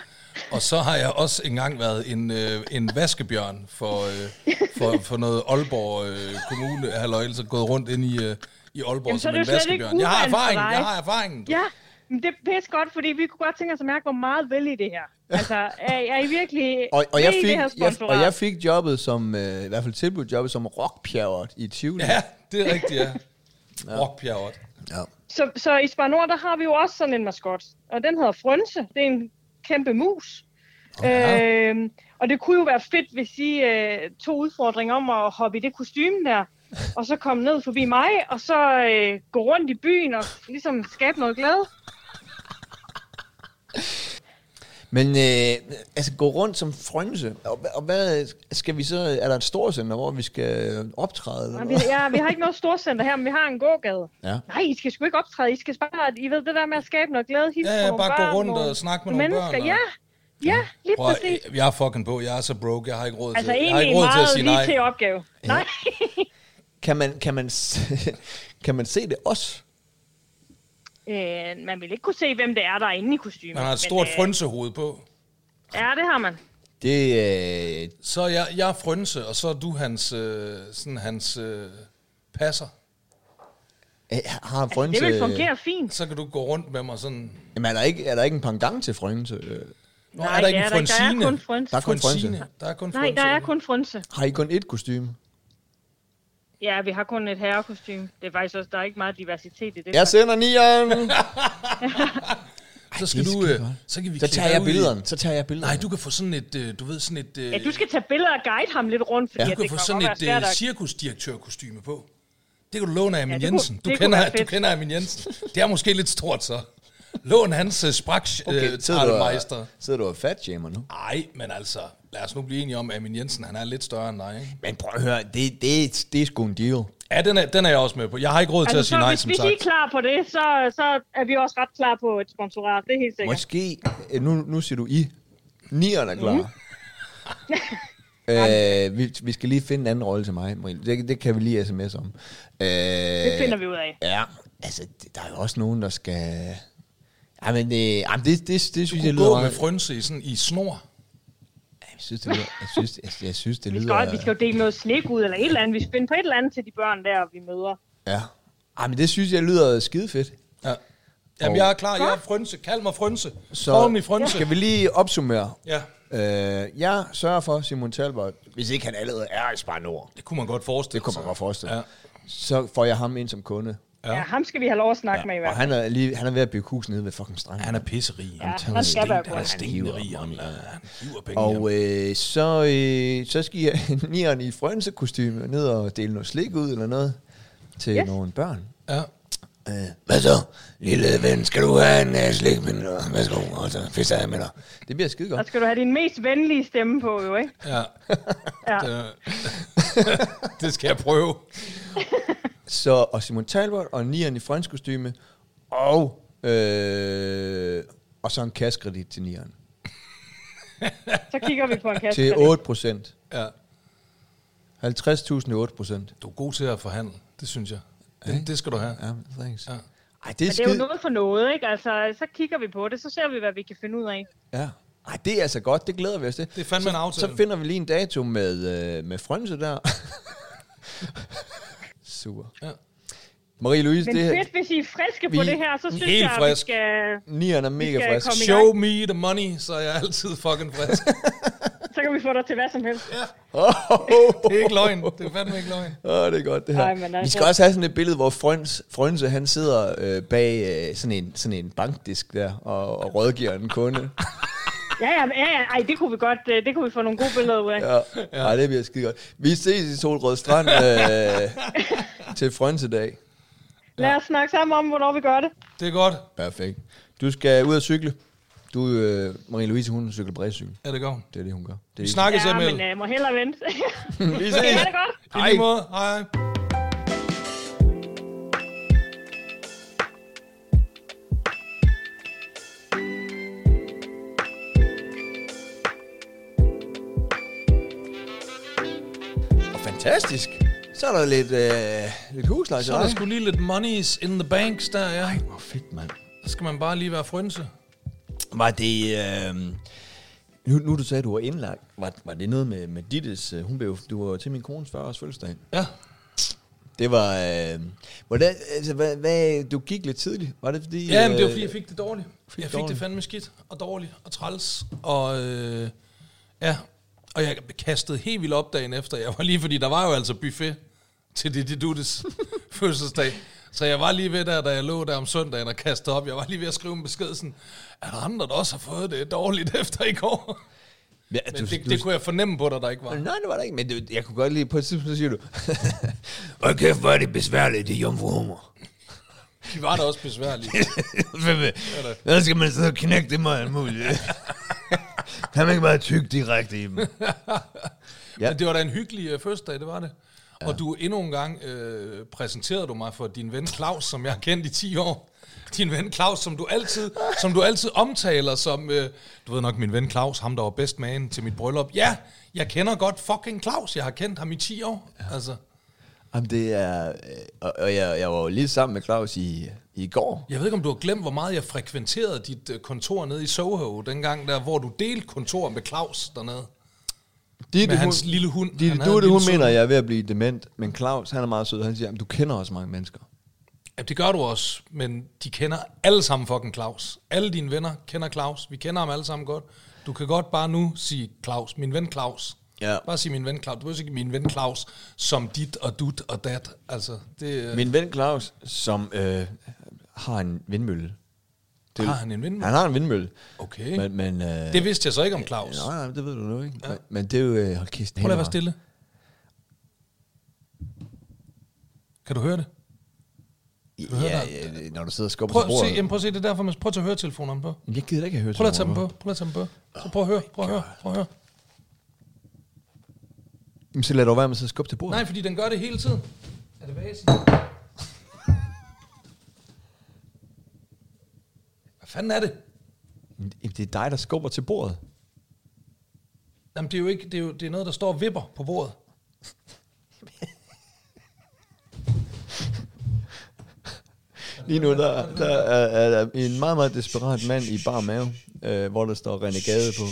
og så har jeg også engang været en, øh, en vaskebjørn for, øh, for, for noget Aalborg øh, Kommune, halløj, så gået rundt ind i, øh, i Aalborg Jamen, som en vaskebjørn. Jeg har erfaring, jeg har erfaringen. Ja, men det er pisse godt, fordi vi kunne godt tænke os at mærke, hvor meget vil I det her. Altså, er, er I virkelig Og, og, jeg fik, det her jeg, sponsorat? og jeg fik jobbet som, øh, i hvert fald tilbudt jobbet som rockpjerret i Tivoli. Ja, det er rigtigt, ja. Rockpjerret. ja. Så, så i Spar Nord, der har vi jo også sådan en maskot, og den hedder Frønse. Det er en kæmpe mus. Ja. Øhm, og det kunne jo være fedt, hvis I øh, tog udfordring om at hoppe i det kostume der, og så komme ned forbi mig, og så øh, gå rundt i byen og ligesom skabe noget glæde. Men øh, altså gå rundt som frønse, og, og hvad skal vi så, er der et storcenter, hvor vi skal optræde? Eller Og vi, ja, vi har ikke noget storcenter her, men vi har en gågade. Ja. Nej, I skal sgu ikke optræde. I skal bare, I ved, det der med at skabe noget glæde, hilse Ja, ja, bare gå børn, rundt nogle og snakke med nogle mennesker. børn, og- Ja, ja, lige Prøv, præcis. jeg er fucking på. Jeg er så broke. Jeg har ikke råd Altså til, jeg har egentlig ikke råd til at meget sige lige nej. til opgave. Nej. Kan man, kan, man, s- kan man se det også? Øh, man vil ikke kunne se, hvem det er, der er inde i kostymet. Man har et men, stort øh, frønsehoved på. Ja, det har man. Det, øh, Så er jeg, jeg er frønse, og så er du hans, øh, sådan hans øh, passer. øh, har Altså, frønse... det vil fungere fint. Så kan du gå rundt med mig sådan... Jamen, er der ikke, er der ikke en pendant til frønse? Øh, Nå, Nej, er der ikke det en er der er frønsine? kun frønse. Der er kun frønse. Frønsine. Der er kun Nej, frønse. der er kun frønse. Har I kun ét kostume? Ja, vi har kun et herrekostyme. Det er faktisk også, der er ikke meget diversitet i det. Jeg sender nieren! Så skal det er du... Øh, så kan vi Så tager jeg billederne. Så tager jeg billederne. Nej, du kan få sådan et, øh, du ved, sådan et... Øh, Ja, du skal tage billeder og guide ham lidt rundt, fordi Ja. ja. du det kan kan få sådan et øh, cirkusdirektørkostyme på. Det kan du låne af Amin det kunne- Jensen. Du kunne kender, være du kender Amin Jensen. Det er måske lidt stort, så. Lån hans uh, spraks Okay, øh, sidder, du talmeister. og, sidder du og fatjammer nu? Nej, men altså, lad os nu blive enige om, at Amin Jensen, han er lidt større end dig, ikke? Men prøv at høre, det, det, det er sgu en deal. Ja, den er, den er jeg også med på. Jeg har ikke råd til at Altså, sige så nej, hvis, som hvis I sagt. er klar på det, så, så er vi også ret klar på et sponsorat. Det er helt sikkert. Måske, øh, nu, nu siger du I, nieren er klar. Mhm. øh, vi, vi skal lige finde en anden rolle til mig, Marie. Det, det kan vi lige sms om. Øh, Det finder vi ud af. Ja, altså, der er jo også nogen, der skal... Ja, men det, jamen, det, det, det, synes jeg Du lyder... gå med frønse i, sådan, i snor. Jeg synes, det lyder... Jeg synes, jeg, jeg synes det Vi lyder... skal, vi skal jo dele noget slik ud, eller et eller andet. Vi skal finde på et eller andet til de børn der, vi møder. Ja. Ej, men det synes jeg lyder skide fedt. Ja. Jamen, jeg er klar. Jeg er frønse. Kald mig frønse. Så me frønse. skal vi lige opsummere. Ja, Øh, jeg sørger for Simon Talbot, hvis ikke han allerede er i Spar Nord, det kunne man godt forestille det kunne man sig. godt forestille, Ja. så får jeg ham ind som kunde. Ja. Ja. ham skal vi have lov at snakke ja. med i hvert Og fald. han er, lige, han er ved at bygge hus nede ved fucking stranden. Han er pisserig. Ja, han han skal være Han er stenrig. Han hiver penge. Og øh, så, øh, så skal jeg nieren i frønsekostyme ned og dele noget slik ud eller noget til yes. Nogle børn. Ja. Øh, hvad så, lille ven? Skal du have en uh, slik med dig? Værsgo, og så fisker jeg med dig. Det bliver skide Og godt. skal du have din mest venlige stemme på, jo, ikke? Ja. Ja. Det, det skal jeg prøve. Så, og Simon Talbot og nieren i frønsekostyme og, øh, og så en kassekredit til nieren. Så kigger vi på en kasse. Til 8 procent. Ja. 50.000 i 8 procent. Du er god til at forhandle. Det synes jeg. Det, det skal du have. Ja, thanks. Ja. Ej, det er Men det er jo noget for noget, ikke? Altså, så kigger vi på det, så ser vi, hvad vi kan finde ud af. Ja. Ej, det er altså godt. Det glæder vi os til. Det er fandme en aftale. Så finder vi lige en dato med, øh, med frønse der. Super. Ja. Marie-Louise, Men det her, fedt, hvis I er friske vi- på det her, så synes Helt jeg, at frisk. vi skal, nieren er mega frisk. Show me the money, så er jeg altid fucking frisk. så kan vi få dig til hvad som helst. Åh, oh, Det er ikke løgn. Det er fandme ikke løgn. oh, det er godt, det her. Ej, men altså- Vi skal også have sådan et billede, hvor Frøns, Frønse, han sidder øh, bag øh, sådan, en, sådan en bankdisk der, og, og rådgiver en kunde. Ja, ja, ja, ja. Ej, det kunne vi godt, øh, det kunne vi få nogle gode billeder ud af. Ja, ja. Ej, det bliver skide godt. Vi ses i Solrød Strand øh, til Frønsedag. Lad os snakke sammen om, hvornår vi gør det. Det er godt. Perfekt. Du skal ud og cykle. Du, øh, Marie-Louise, hun cykler bredcykel. Ja, det går. Det er det, hun gør. Det er Vi snakkes, Ja, Emil. men øh, må hellere vente. Vi ses. Ha' det godt. I lige måde. Hej. Fantastisk. Så er der lidt, øh, lidt husleje Så er der sgu lige lidt monies in the banks der, ja. Hvor fedt, mand. Så skal man bare lige være frynse. Var det... Øh, nu, nu du sagde, at du var indlagt. Var, var det noget med, med Dittes... Øh, hun blev, du var til min kones 40 års fødselsdag. Ja. Det var... Øh, hvordan, altså, hvad, hvad, du gik lidt tidligt. Var det fordi... Ja, men det var øh, fordi, jeg fik det dårligt. fik Jeg det fik det dårligt. fandme skidt og dårligt og træls. Og øh, ja, og jeg kastede helt vildt op dagen efter. Jeg var lige, fordi der var jo altså buffet til det, det duttes fødselsdag. Så jeg var lige ved der, da jeg lå der om søndagen og kastede op. Jeg var lige ved at skrive en besked sådan, er der andre, der også har fået det dårligt efter i går? Ja, Men det, det kunne jeg fornemme på dig, der ikke var. Nej, det var der ikke, men det, jeg kunne godt lide, på et tidspunkt, så siger du, Hvor kæft, hvor er det besværligt, det er jomfruhummer. De var da også besværlige. Hvad skal man så knække det mig muligt? kan man ikke bare tykke direkte i dem? Ja. Men det var da en hyggelig øh, fødselsdag, det var det. Ja. Og du endnu en gang øh, præsenterede du mig for din ven Claus, som jeg har kendt i 10 år. Din ven Claus, som du altid, som du altid omtaler som... Øh, du ved nok, min ven Claus, ham der var bedst man til mit bryllup. Ja, jeg kender godt fucking Claus. Jeg har kendt ham i 10 år. Ja. Altså, Jamen, det er... øh, Og, og jeg, jeg var jo lige sammen med Claus i, i går. jeg ved ikke, om du har glemt, hvor meget jeg frekventerede dit øh, kontor nede i Soho, dengang der, hvor du delte kontor med Claus dernede. Ditte, Med hans lille hund. Ditte, Han du, det, hun mener, jeg er ved at blive dement, men Claus, han er meget sød. Han siger, at du kender også mange mennesker. Ja, det gør du også, men de kender alle sammen fucking Claus. Alle dine venner kender Claus. Vi kender ham alle sammen godt. Du kan godt bare nu sige Claus, min ven Claus. Ja. Bare sige min ven Claus. Du behøver ikke min ven Claus som dit og dut og dat. Altså, det, øh, Min ven Claus, som øh, har en vindmølle. Det, Har han en vindmølle? Han har en vindmølle. Okay. Men, men, øh, det vidste jeg så ikke om Claus. Nej, nej, det ved du nu ikke. Ja. Men, men det er jo... Øh, hold kæft, Prøv at være stille. Kan du høre det? du høre Ja, det? ja, når du sidder og skubber Prøv, til bordet. se, jamen, prøv at se det er derfor, man prøv at tage høretelefonerne på. Jamen, Jeg gider ikke at høre Prøv at tage dem på. Prøv at tage dem på. Så prøv at høre. Prøv at høre. Prøv at høre. Jamen, så lad dog være med at skubbe til bordet. Nej, fordi den gør det hele tiden. Er det vasen? Hvad fanden er det? Jamen, Det er dig, der skubber til bordet. Jamen, det er jo ikke, det er, jo, det er noget, der står og vipper på bordet. Lige nu, der, der er, er der en meget, meget desperat mand i bar mave, øh, hvor der står Renegade på,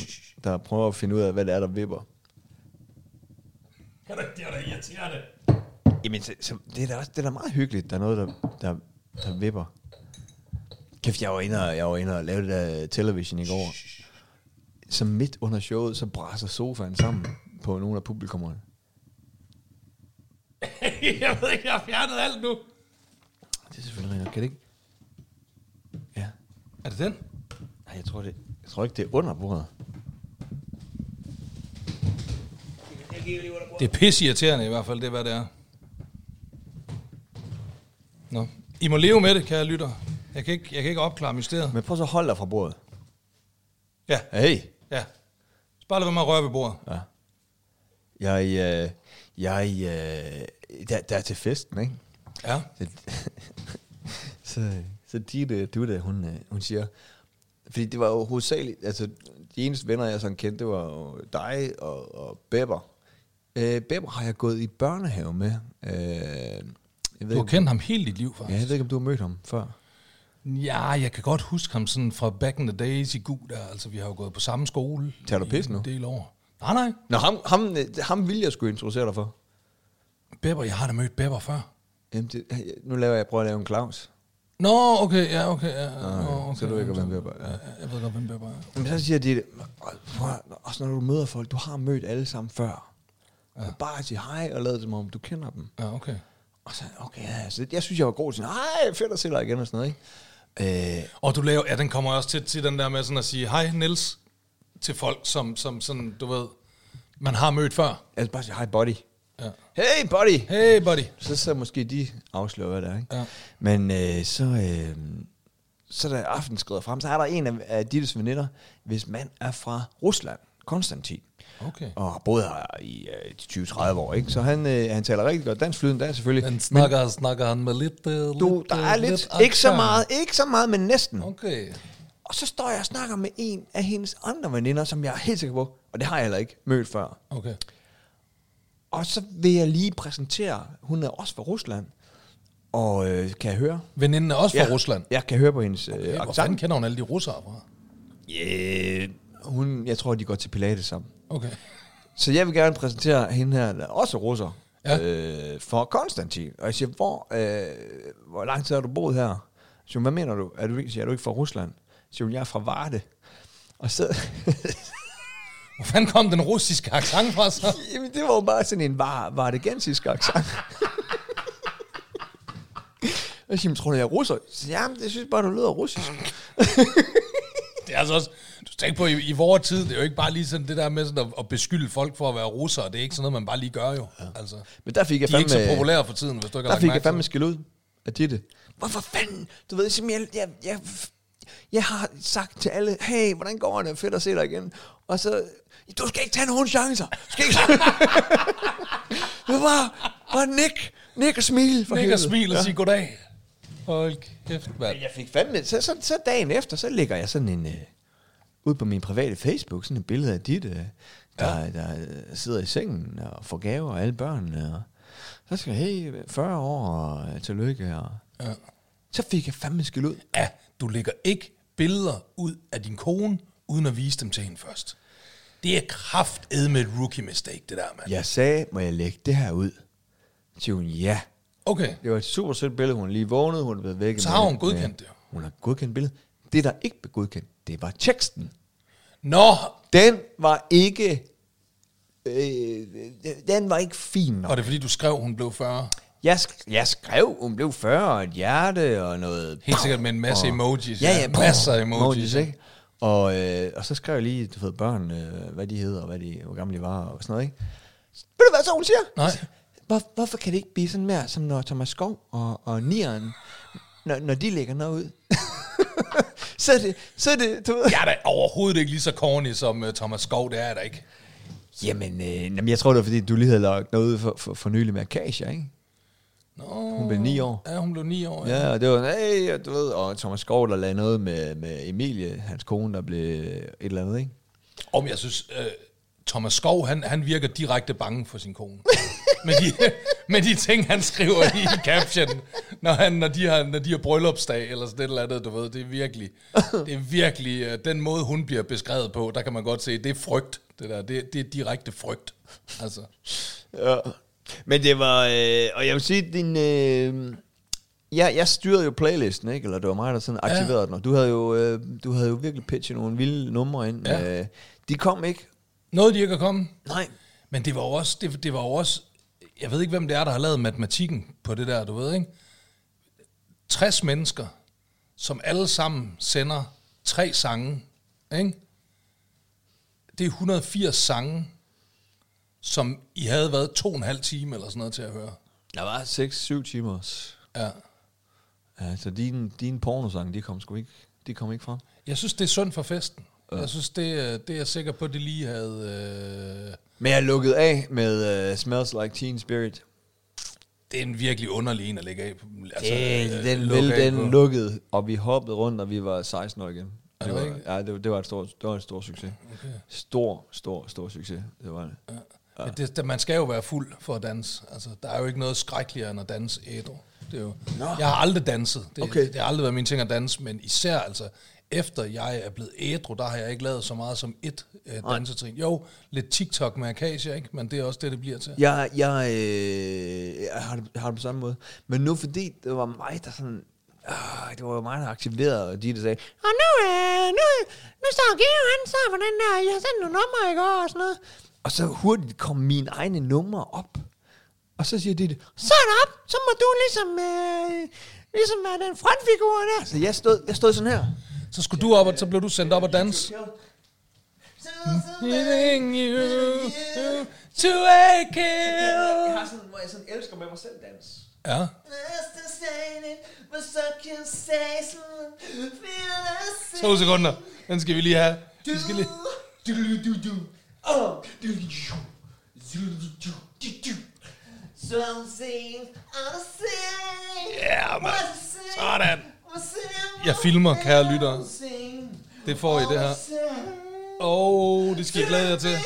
der prøver at finde ud af, hvad det er, der vipper. Det er da irriterende. Jamen, så, så, det, er da også, det er da meget hyggeligt, der er noget, der, der, der vipper. Kæft, jeg var inde og, jeg var inde og lavede det der television i går. Så midt under showet, så brænder sofaen sammen på nogle af publikummerne. jeg ved ikke, jeg har fjernet alt nu. Det er selvfølgelig rigtigt. Kan det ikke? Ja. Er det den? Nej, jeg tror, det, jeg tror ikke, det er under bordet. Det er pisse irriterende i hvert fald, det er hvad det er. Nå. I må leve med det, kære lytter. Jeg kan ikke, jeg kan ikke opklare mysteriet. Men prøv så at holde dig fra bordet. Ja, Hey. ja. Så bare lad være med at røre ved bordet. Ja. Jeg, øh, jeg, øh, der, der er til festen, ikke? Ja. Så, så, så Ditte, du der, hun, øh, hun siger, fordi det var jo hovedsageligt, altså de eneste venner, jeg sådan kendte, det var jo dig og, og Bepper. Øh, Bepper har jeg gået i børnehave med. Øh, jeg ved Du har kendt ham hele dit liv, ja, faktisk. jeg ved ikke, om du har mødt ham før. Ja, jeg kan godt huske ham sådan fra back in the days i Gud der. Altså, vi har jo gået på samme skole. Tager du pis nu? En del år. Nej, nej. Nå, ham, ham, ham vil jeg skulle introducere dig for. Bepper, jeg har da mødt Bepper før. Jamen, det, nu laver jeg, prøver at lave en Claus. Nå, okay, ja, okay. Ja, Nej, Nå, okay. så du ikke, hvem Bebber er. Ja, jeg ved godt, hvem Bebber er. Men så siger de, også når du møder folk, du har mødt alle sammen før. Ja. Bare sige hej og lad som om, du kender dem. Ja, okay. Og så, okay, ja, så jeg synes, jeg var god til, hej, fedt at se dig igen og sådan noget, ikke? Øh, Og du laver, ja, den kommer også til, til den der med sådan at sige, hej Niels, til folk, som, som sådan, du ved, man har mødt før. altså bare sige, hej buddy. Ja. Hey buddy! Hey buddy. Så, så måske de afslører, hvad det er, ikke? Ja. Men øh, så, øh, så da aftenen skrider frem, så er der en af, af Dittes veninder, hvis mand er fra Rusland, Konstantin. Okay. Og har boet her i øh, 20-30 år, ikke? Så han, øh, han taler rigtig godt dansk flydende dansk selvfølgelig. Den snakker, men, snakker han med lidt... Uh, du, der er lidt, ikke så meget, ikke så meget, men næsten. Okay. Og så står jeg og snakker med en af hendes andre veninder, som jeg er helt sikker på, og det har jeg heller ikke mødt før. Okay. Og så vil jeg lige præsentere, hun er også fra Rusland, og øh, kan jeg høre? Veninden er også fra Rusland. Jeg kan høre på hendes øh, Okay, hvor accent. kender hun alle de russere fra? Yeah, hun, jeg tror, de går til Pilates sammen. Okay. Så jeg vil gerne præsentere hende her, der er også russer, Ja. øh, for Konstantin. Og jeg siger, hvor, øh, hvor lang tid har du boet her? Så hvad mener du? Er du, siger, er du ikke fra Rusland? Så jeg er fra Varde. Og så, Hvor fanden kom den russiske accent fra så? jamen det var jo bare sådan en var, var det gensisk accent. Og så siger tror du, jeg er russer? Så jeg, jamen, det synes bare, du lyder russisk. Det er altså også... Tænke på, i, i vores tid, det er jo ikke bare lige sådan det der med sådan at, at beskylde folk for at være russere. Det er ikke sådan noget, man bare lige gør jo. Ja. Altså, Men der fik jeg de er ikke så fandme- populære for tiden, hvis du ikke har Der fik jeg fandme det. skæld ud af Ditte. Hvorfor fanden? Du ved, simpelthen, jeg, jeg, jeg, jeg har sagt til alle, hey, hvordan går det? Fedt at se dig igen. Og så, du skal ikke tage nogen chancer. Du skal ikke... det var bare nik, nik og smil. For Nik og smil og Ja. sige goddag. Hold kæft, mand. Jeg fik fandme, så, så, så dagen efter, så lægger jeg sådan en, uh, ud på min private Facebook, sådan et billede af Ditte, uh, der, ja. der øh, sidder i sengen og får gaver af alle børnene. Og så skal jeg, hey, 40 år, og uh, tillykke. Og, Ja. så fik jeg fandme skæld ud. ja, du lægger ikke billeder ud af din kone, uden at vise dem til hende først. Det er kraftedet med et rookie mistake, det der, mand. Jeg sagde, må jeg lægge det her ud? Så siger hun, ja. Okay. Det var et super sødt billede. Hun lige vågnet, hun er blevet væk. Så har hun godkendt det. Hun har godkendt billedet. Det, der ikke blev godkendt, det var teksten. Nå, Den var ikke... Øh, den var ikke fin nok. og det er fordi, du skrev, hun blev 40. Jeg, sk- jeg skrev, hun blev 40, og et hjerte og noget... Helt sikkert med en masse og, emojis, Ja, ja. Masser af emojis, emojis ikke? Og, øh, og så skrev jeg lige, du ved, børn, øh, hvad de hedder, og hvad de, hvor gamle de var, og sådan noget, ikke? Ved du hvad så hun siger? Nej. Hvor, hvorfor kan det ikke blive sådan mere, som når Thomas Skov og, og Nieren, når, når de lægger noget ud? så er det, så er det, du ved... Jeg er da overhovedet ikke lige så corny som uh, Thomas Skov, det er da ikke. Jamen, øh, jamen, jeg tror, det var, fordi du lige havde lagt noget ud for, for, for nylig med Akasia, ikke? Nå, Hun blev ni år. Ja, hun blev ni år. Ja, og det var, hey, og du ved, og Thomas Skov, der lagde noget med, med Emilie, hans kone, der blev et eller andet, ikke? Om jeg synes, uh, Thomas Skov, han, han virker direkte bange for sin kone. med, de, med de ting, han skriver i caption, når, han, når, de har, når de har bryllupsdag, eller sådan et eller andet, du ved, det er virkelig, det er virkelig, uh, den måde, hun bliver beskrevet på, der kan man godt se, det er frygt, det der, det, det er direkte frygt. Altså, Ja. Men det var, øh, og jeg vil sige, din, øh, ja, jeg styrede jo playlisten, ikke? Eller det var mig, der sådan aktiverede ja. den, og du havde jo, øh, du havde jo virkelig pitchet nogle vilde numre ind. Ja. Øh, de kom ikke. noget, de ikke er kommet. Nej. Men det var jo også, det, det var jo også, jeg ved ikke, hvem det er, der har lavet matematikken på det der, du ved, ikke? 60 mennesker, som alle sammen sender tre sange, ikke? Det er 180 sange, som I havde været to og en halv time eller sådan noget til at høre. Der var 6-7 timers. Ja. Ja, så dine, dine pornosange, de kom sgu ikke, de kom ikke frem. Jeg synes, det er synd for festen. Ja. Jeg synes, det, er- det er jeg sikker på, det lige havde... Øh, Men jeg lukkede af med uh, Smells Like Teen Spirit. det er en virkelig underlig en at lægge af. Altså, Det, øh, den, lukke vel, af den på. lukkede, og vi hoppede rundt, og vi var 16 år igen. Det det var, rigtigt? ja, det, det, var et stort, det var en stor succes. Okay. Stor, stor, stor succes. Det var det. Ja. Det, det, man skal jo være fuld for at danse. Altså, der er jo ikke noget skrækkeligere end at danse ædru. Det er jo, Nå. jeg har aldrig danset. Det, Okay. det har aldrig været min ting at danse, men især altså Efter jeg er blevet ædru, der har jeg ikke lavet så meget som et øh, dansetrin. Jo, lidt TikTok med Akasia, ikke? Men det er også det, det bliver til. Jeg, jeg, øh, jeg har, det, har det på samme måde. Men nu fordi det var mig, der sådan... Øh, det var jo mig, der aktiverede, og de der sagde, og nu, øh, nu, nu står Geo, han så på den der, jeg har sendt nogle numre i går og sådan noget. Og så hurtigt kom mine egne numre op. Og så siger de, så det op, så må du ligesom, øh, ligesom være den frontfigur der. Så jeg stod, jeg stod sådan her. Så skulle du op, og så blev du sendt op og danse. Giving you to a Jeg kill. har sådan, hvor jeg sådan elsker med mig selv dans. Ja. To sekunder. Den skal vi lige have. Vi skal lige... Ja, mand. Sådan. Jeg filmer, kære lyttere. Det får I det her. Åh, oh, det skal I glæde jer til.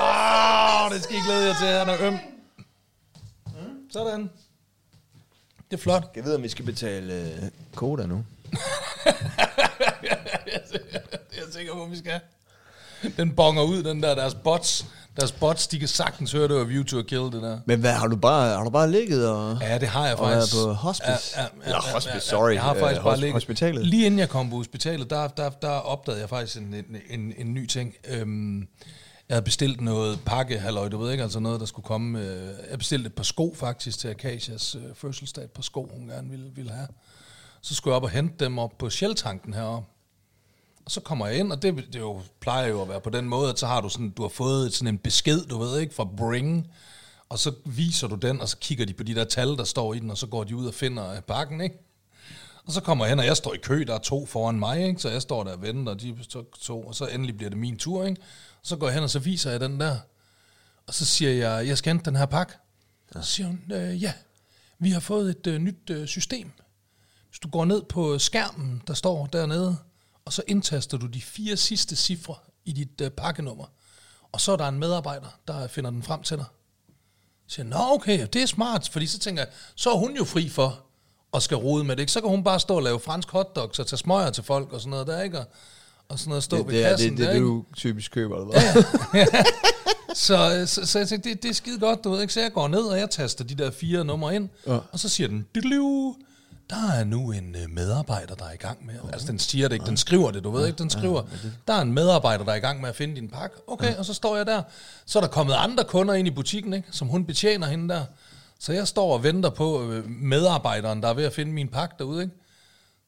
Åh, oh, det skal I glæde jer til. Han er øm. Sådan. Det er flot. Jeg ved, om vi skal betale øh, koda nu. Jeg er sikker på, vi skal. Den bonger ud, den der, deres bots. Deres bots, de kan sagtens høre, det var View to a Kill, det der. Men hvad, har du bare, har du bare ligget og... Ja, det har jeg Og er faktisk. på hospice? Eller hospice, sorry. Jeg har faktisk Øh, bare ligget. hospitalet. Lige inden jeg kom på hospitalet, der, der, der opdagede jeg faktisk en, en, en, en ny ting. Øhm, jeg havde bestilt noget pakke, halløj, du ved ikke, altså noget, der skulle komme. Øh, jeg bestilte et par sko faktisk til Akasias øh, fødselsdag, et par sko, hun gerne ville, ville have. Så skulle jeg op og hente dem op på Shell-tanken heroppe. Og så kommer jeg ind, og det, det jo, plejer jo at være på den måde, at så har du sådan, du har fået sådan en besked, du ved ikke, fra Bring, og så viser du den, og så kigger de på de der tal, der står i den, og så går de ud og finder pakken, ikke? Og så kommer jeg hen, og jeg står i kø, der er to foran mig, ikke? så jeg står der og venter, og de to, to, og så endelig bliver det min tur. Ikke? Og så går jeg hen, og så viser jeg den der, og så siger jeg, jeg skal hente den her pakke. Så siger hun, øh, ja, vi har fået et øh, nyt øh, system. Hvis du går ned på skærmen, der står dernede, og så indtaster du de fire sidste cifre i dit øh, pakkenummer, og så er der en medarbejder, der finder den frem til dig. Så siger nå okay, det er smart, fordi så tænker jeg, så er hun jo fri for at skal rode med det, ikke? Så kan hun bare stå og lave fransk hotdogs og tage smøger til folk og sådan noget der, ikke? Og, og sådan noget stå Det, ved det, kassen det, det, der, det, du typisk køber, eller hvad? Så, så, så jeg tænkte, det, det er skide godt, du ved ikke? Så jeg går ned, og jeg taster de der fire numre ind, Ja. ja. og så siger den, "Dudelu, der er nu en øh, medarbejder, der er i gang med, altså den siger det ikke, den skriver det, du ved ikke, den skriver, der er en medarbejder, der er i gang med at finde din pakke, okay, og så står jeg der, så er der kommet andre kunder ind i butikken, ikke, som hun betjener hende der, så jeg står og venter på øh, medarbejderen, der er ved at finde min pakke derude, ikke,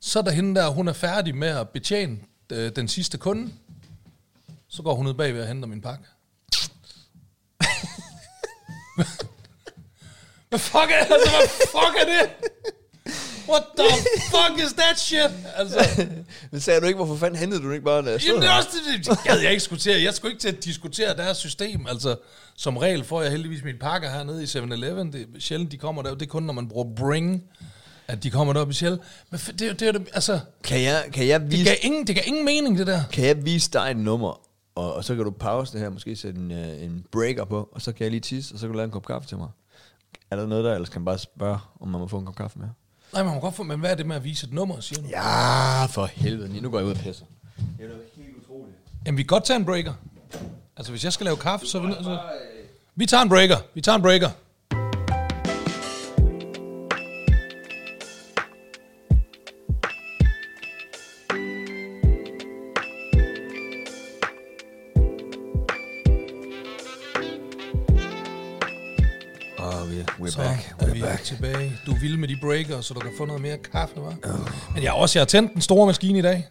så er der hende der, hun er færdig med at betjene øh, den sidste kunde, så går hun ud bagved og henter min pakke. Hvad fuck er, altså, hvad fuck er det? What the fuck is that shit? Altså, Men sagde du ikke, hvorfor fanden hentede du ikke bare, jeg jamen, det er også det, det gad jeg ikke diskutere. Jeg skulle ikke til at diskutere deres system. Altså, som regel får jeg heldigvis min pakker hernede i 7-Eleven. Det er sjældent, de kommer der. Det er kun, når man bruger Bring, at de kommer derop i Shell. Men det, er det, jo- altså, Kan jeg, kan jeg det vise, gav, ingen, det gav ingen mening, det der. kan jeg vise dig et nummer, og, og så kan du pause det her, måske sætte en, øh, en breaker på, og så kan jeg lige tisse, og så kan du lave en kop kaffe til mig. Er der noget der, ellers kan man bare spørge, om man må få en kop kaffe med? Nej, man må godt få, men hvad er det med at vise et nummer, siger du? Ja, for helvede. Nu går jeg ud og pisser. Det er da helt utroligt. Jamen, vi kan godt tage en breaker. Altså, hvis jeg skal lave kaffe, så vi til... Vi tager en breaker. Vi tager en breaker. Tilbage. Du er vild med de breaker, så du kan få noget mere kaffe, hva'? Men jeg har også jeg har tændt den store maskine i dag.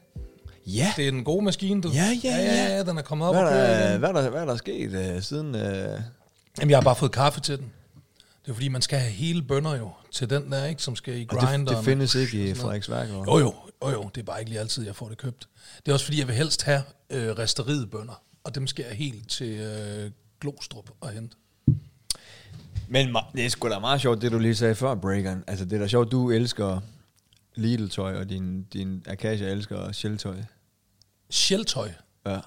Ja. Det er den gode maskine, du. Ja, ja, ja, ja. ja, den er kommet op Hvad og er, der, hvad, er der, hvad er der sket uh, siden... Uh, Jamen, jeg har bare fået kaffe til den. Det er fordi, man skal have hele bønner jo til den der, ikke, som skal i og det, grinderen. det findes ikke i. Frederiksværk? Jo, jo, jo, jo, det er bare ikke lige altid, jeg får det købt. Det er også fordi, jeg vil helst have øh, resteriet bønner, og dem skal jeg helt til øh, Glostrup og hente. Men det er sgu da meget sjovt, det du lige sagde før, Breakeren. Altså, det er da sjovt, du elsker Lidl-tøj, og din, din Akasia elsker Shell-tøj. Sjeltøj. Ja.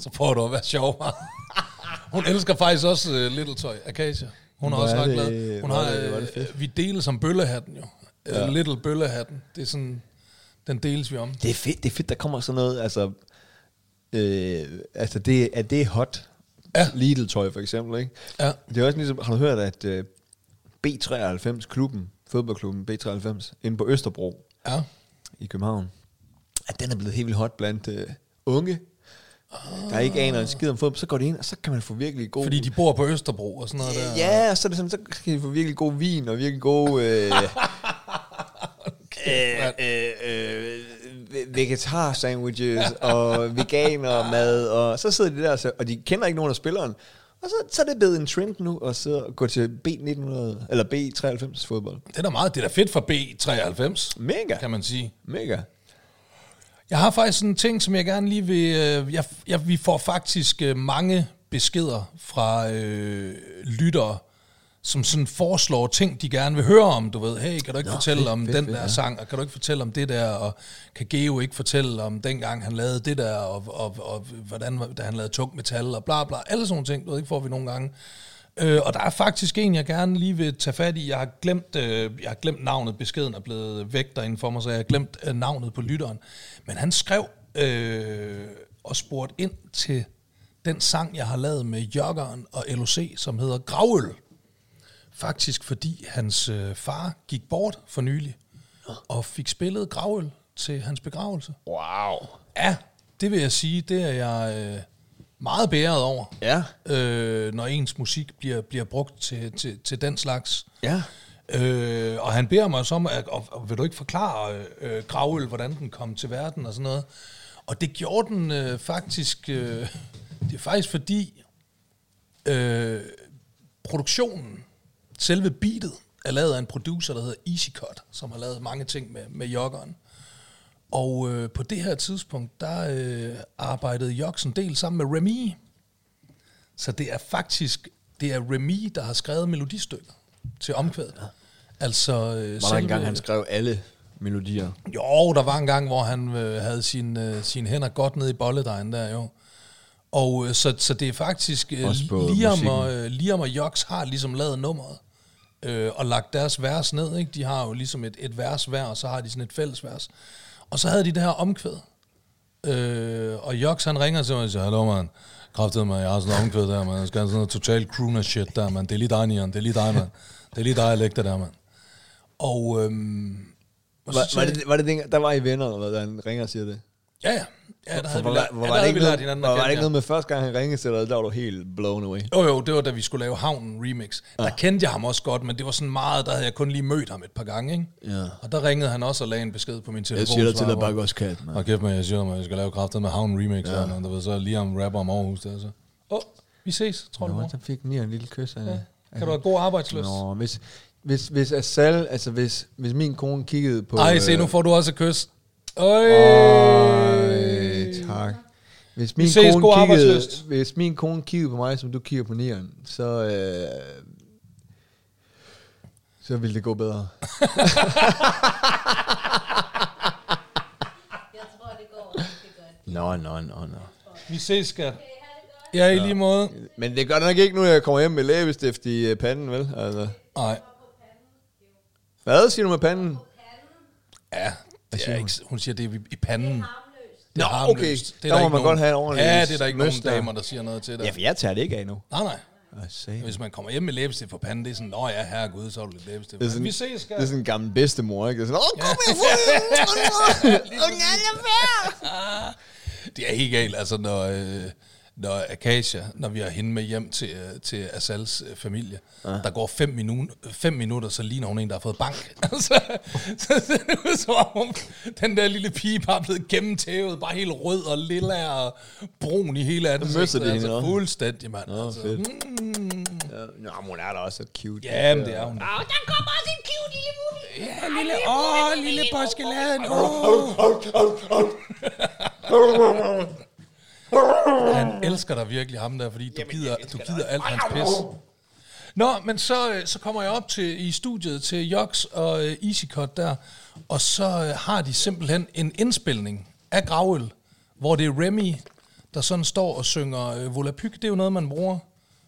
Så prøver du at være sjov? Hun elsker faktisk også uh, Little Toy, Acacia. Hun er Hvor også er ret glad. Hun har, det- det øh, fedt. vi deles som bøllehatten jo. Ja. Ja. Little bøllehatten. Det er sådan, den deles vi om. Det er fedt, det er fedt, der kommer sådan noget, altså, øh, altså det, at det er hot. Ja. Lidl-tøj for eksempel, ikke? Ja. Det er også ligesom, har du hørt, at øh, B93-klubben, fodboldklubben B93, inde på Østerbro Ja. i København, at den er blevet helt vildt hot blandt øh, unge, der ikke aner en skid om fodbold. Så går de ind, og så kan man få virkelig god... Fordi de bor på Østerbro og sådan noget der. Ja, og så, er det sådan, så kan de få virkelig god vin og virkelig god... Øh, øh, øh, øh, vegetar sandwiches og veganer mad og så sidder de der og de kender ikke nogen af spilleren og så, så er det blevet en trend nu at sidde og gå til B1900 eller B93 fodbold. Det er da meget. Det er da fedt for B93, Mega. kan man sige. Mega. Jeg har faktisk en ting, som jeg gerne lige vil... øh, Jeg, jeg, vi får faktisk øh, mange beskeder fra øh, lyttere, som sådan foreslår ting, de gerne vil høre om. Du ved, hey, kan du ikke Nå, fortælle fedt, om fedt, den fedt, der ja. sang, og kan du ikke fortælle om det der, og kan Geo ikke fortælle om dengang han lavede det der, og, og, og hvordan da han lavede tung metal, og bla bla, alle sådan nogle ting, du ved, ikke får vi nogle gange. Øh, og der er faktisk en, jeg gerne lige vil tage fat i. Jeg har glemt, øh, jeg har glemt navnet. Beskeden er blevet væk derinde for mig, så jeg har glemt øh, navnet på lytteren. Men han skrev øh, og spurgte ind til den sang, jeg har lavet med Jørgen og LOC, som hedder Gravøl. Faktisk fordi hans øh, far gik bort for nylig, og fik spillet Gravøl til hans begravelse. Wow. Ja, det vil jeg sige, det er jeg øh, meget bæret over Ja. øh, når ens musik bliver, bliver brugt til, til, til den slags. Ja. Øh, og han beder mig så om, at, og, og vil du ikke forklare øh, Gravøl, hvordan den kom til verden og sådan noget. Og det gjorde den øh, faktisk, øh, det er faktisk fordi øh, produktionen, selve beatet, er lavet af en producer, der hedder Easy Cut, som har lavet mange ting med, med joggeren. Og øh, på det her tidspunkt, der øh, arbejdede Joks en del sammen med Remy. Så det er faktisk, det er Remy, der har skrevet melodistykket til omkvædet. Altså, øh, Var der engang, han skrev alle melodier? jo, der var en gang, hvor han øh, havde sine, øh, sine hænder godt ned i bolledejen der, jo. Og øh, så, så det er faktisk, øh, Liam og, øh, Liam og Joks har ligesom lavet nummeret, øh, og lagt deres vers ned, ikke? De har jo ligesom et, et vers hver, og så har de sådan et fælles vers. Og så havde de det her omkvæd. Øh, og Joks, han ringer til mig og siger, hallo mand, kraftet mig, jeg har sådan et omkvæd der, man. Jeg skal have sådan noget total crooner shit der, man. Det er lige dig, Nian. Det er lige dig, mand. Det er lige dig, jeg lægger der, mand. Og, øhm, og Var, var, det, var det den, der var I venner, eller hvad, han ringer og siger det? Ja, ja. Ja, der havde vi Hvor- lært, hvor ja, var der det havde ikke vi lært noget, hinanden var, at var det ikke ja. noget med første gang, han ringede til dig, der var du helt blown away? Jo, jo, det var da vi skulle lave Havnen remix. Der kendte jeg ham også godt, men det var sådan meget, der havde jeg kun lige mødt ham et par gange, ikke? Ja. Og der ringede han også og lagde en besked på min telefon. også kat, Og kæft med, jeg siger mig, jeg skal lave kraftet med Havnen remix, ja. og du ved, så lige om rapper om Aarhus der, så. Åh, oh, vi ses, tror du, Nå, så fik Nia en lille kys af Ja. Kan du have god arbejdsløs? Nå, hvis, hvis, hvis Asal, altså hvis, hvis min kone kiggede på... Ej, se, nu får du også et kys. Øj! Tak. Hvis min, ses, kone kiggede, hvis min kone kiggede på mig, som du kigger på Nieren, så, øh, så ville det gå bedre. Jeg tror, det går rigtig godt. Nå, nå, nå, nå. Vi ses, skat. Ja, i lige måde. Men det gør det nok ikke nu, jeg kommer hjem med læbestift i øh, panden, vel? Altså. Nej. Hvad siger du med panden? Ja, det er ikke, hun siger, det er i panden. Nå, er okay. Det er Der må man godt have en ordentlig Ja, det er der ikke nogen møs der. damer, der siger noget til dig. Ja, for jeg tager det ikke af nu. Nej, nej. Sagde Hvis man kommer hjem med læbestift på panden, det er sådan, nå ja, herregud, så har du lidt læbestift. Det er sådan, vi ses, skat. det er sådan en gammel bedstemor, ikke? Det er sådan, åh, kom her, få det. Det er helt galt, altså når, øh, når Akasia, når vi har hende med hjem til, øh, til Asals øh, familie, ja. der går fem, minu- fem minutter, så ligner hun en, der har fået bank. altså, så ser det ud som om, den der lille pige bare er blevet gennemtævet, bare helt rød og lilla og brun i hele ansigtet. møsser de hende altså, fuldstændig, mand. Nå, altså, fedt. mm, Ja, men hun er da også så cute. ja, men det er hun. da. Og der kommer også en cute lille movie. Ja, lille, åh, lille påskeladen, åh. Han elsker dig virkelig, ham der, fordi du gider, du gider alt hans pis. Nå, men så, øh, så kommer jeg op til i studiet til Joks og øh, Easy Cut der, og så øh, har de simpelthen en indspilning af Gravøl, hvor det er Remy, der sådan står og synger øh, Volapyk. Det er jo noget, man bruger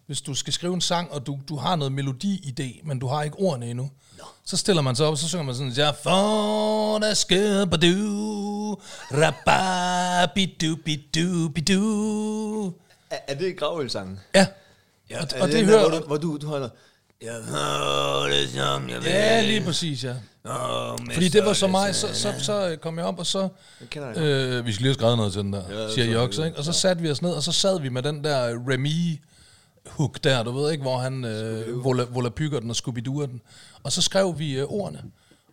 hvis du skal skrive en sang, og du, du har noget melodi-idé, men du har ikke ordene endnu, no. så stiller man sig op, og så synger man sådan, ja, for der skal du, rababidu bidu bidu. Er, er det gravølsangen? Ja, Ja, og, og det, den hører hvor du, hvor du, du holder... Jeg det som jeg vil. Ja, lige præcis, ja. Åh, Fordi det var så mig, så, så, så kom jeg op, og så... Det. Øh, vi skal lige have skrevet noget til den der, Ja, siger Joks, ikke? Og så satte vi os ned, og så sad vi med den der Remy hook der, du ved ikke, hvor han øh, vola, volapykker den og scooby den. Og så skrev vi øh, ordene.